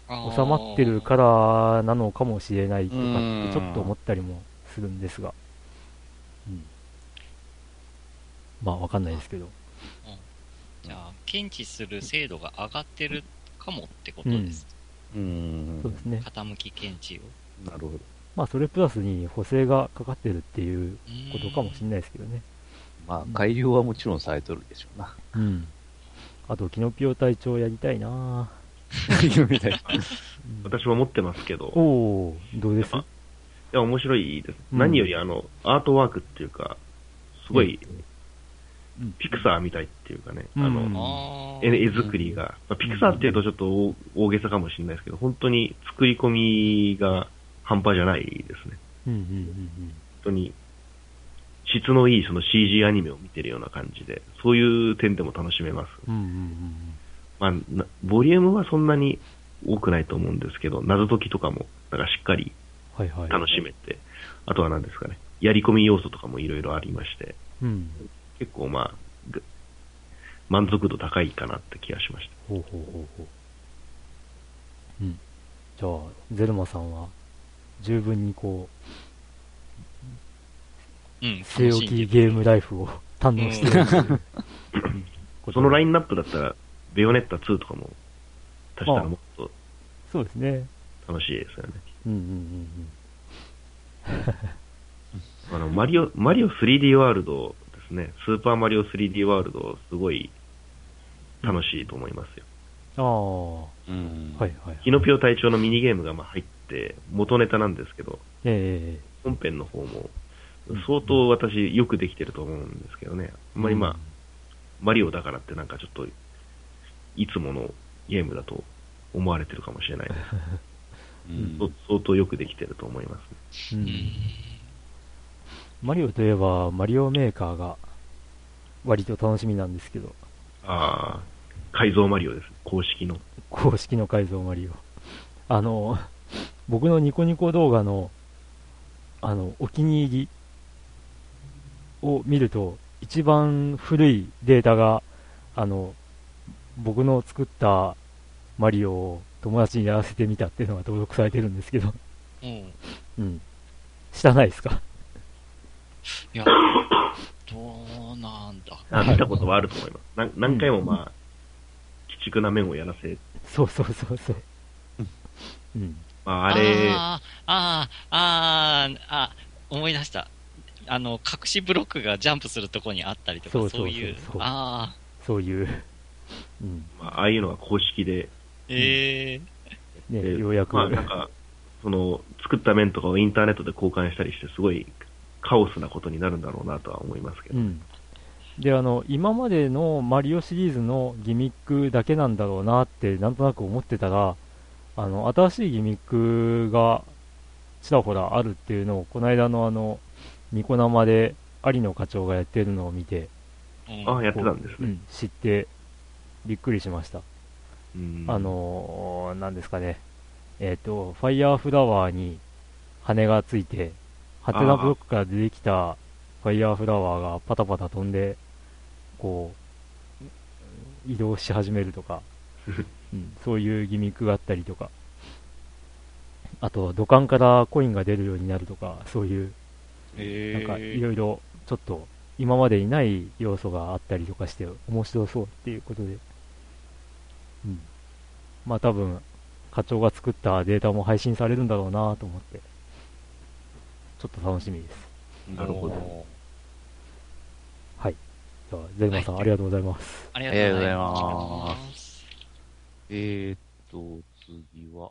収まってるからなのかもしれないとかってちょっと思ったりもするんですが、うん、まあわかんないですけど、うん、
じゃあ検知する精度が上がってるかもってことです、
うん、そうですね
傾き検知
をなるほど
まあ、それプラスに補正がかかってるっていうことかもしれないですけどね。
まあ、改良はもちろんされとるでしょうな。
うん。あと、キノピオ隊長やりたいな (laughs)
私も持ってますけど。
おおどうです？い
や、面白いです。うん、何よりあの、アートワークっていうか、すごい、ピクサーみたいっていうかね、あの、絵絵作りが、まあ、ピクサーっていうとちょっと大げさかもしれないですけど、本当に作り込みが半端じゃないですね。本当に、質のいいその CG アニメを見てるような感じで、そういう点でも楽しめます。まあ、ボリュームはそんなに多くないと思うんですけど、謎解きとかも、なんかしっかり楽しめて、はいはい、あとは何ですかね、やり込み要素とかもいろいろありまして、うん、結構まあ、満足度高いかなって気がしました。ほうほうほうほ
う。うん。じゃあ、ゼルマさんは、十分にこ
う、うん、
据え置きゲームライフを堪能してる、
うん、そのラインナップだったら、ベヨネッタ2とかも、足したらもっと、
そうですね。
楽しいですよね。うんうんうん
うん。(laughs)
あの、マリオ、マリオ 3D ワールドですね。スーパーマリオ 3D ワールド、すごい楽しいと思いますよ。
ああ。うん。はいはい。
キノピオ隊長のミニゲームがまあ入って、元ネタなんですけど、ええー、本編の方も、相当私よくできてると思うんですけどね。あんまりまあ、マリオだからってなんかちょっと、いつものゲームだと思われてるかもしれないです。(laughs) うん、相当よくできてると思いますね。うん
マリオといえば、マリオメーカーが割と楽しみなんですけど。
ああ、改造マリオです。公式の。
公式の改造マリオ。あの、僕のニコニコ動画の、あの、お気に入りを見ると、一番古いデータが、あの、僕の作ったマリオを友達にやらせてみたっていうのが登録されてるんですけど。うん。うん。知らないですか？
いや、どうなんだ。
あ見たことはあると思います。な何回もまあ、鬼畜な面をやらせ。
そうそうそうそう。
うん。まあ、あれ。
ああ、ああ、あ、思い出した。あの、隠しブロックがジャンプするとこにあったりとか、そうそういう。ああ。
そういう。
うん。まあ、ああいうのが公式で。
ええ
ー。ね、ようやく。
まあ、なんか、その、作った面とかをインターネットで交換したりして、すごいカオスなことになるんだろうなとは思いますけど。うん、
で、あの、今までのマリオシリーズのギミックだけなんだろうなって、なんとなく思ってたら、あの、新しいギミックがちらほらあるっていうのを、この間のあの、ニコ生で有野課長がやってるのを見て、
ああ、やってたんですね、うん。
知って、びっくりしました。あのー、なんですかね、えっ、ー、と、ファイヤーフラワーに羽がついて、ハテナブロックから出てきたファイヤーフラワーがパタパタ飛んで、こう、移動し始めるとか、(laughs) うん、そういうギミックがあったりとか、あと、土管からコインが出るようになるとか、そういう、なんかいろいろちょっと今までにない要素があったりとかして面白そうっていうことで、うん。まあ多分、課長が作ったデータも配信されるんだろうなと思って、ちょっと楽しみです。
なるほど。
はい。じゃあ、ゼルマさん、はい、ありがとうございます。
ありがとうございます。
えーっと、次は、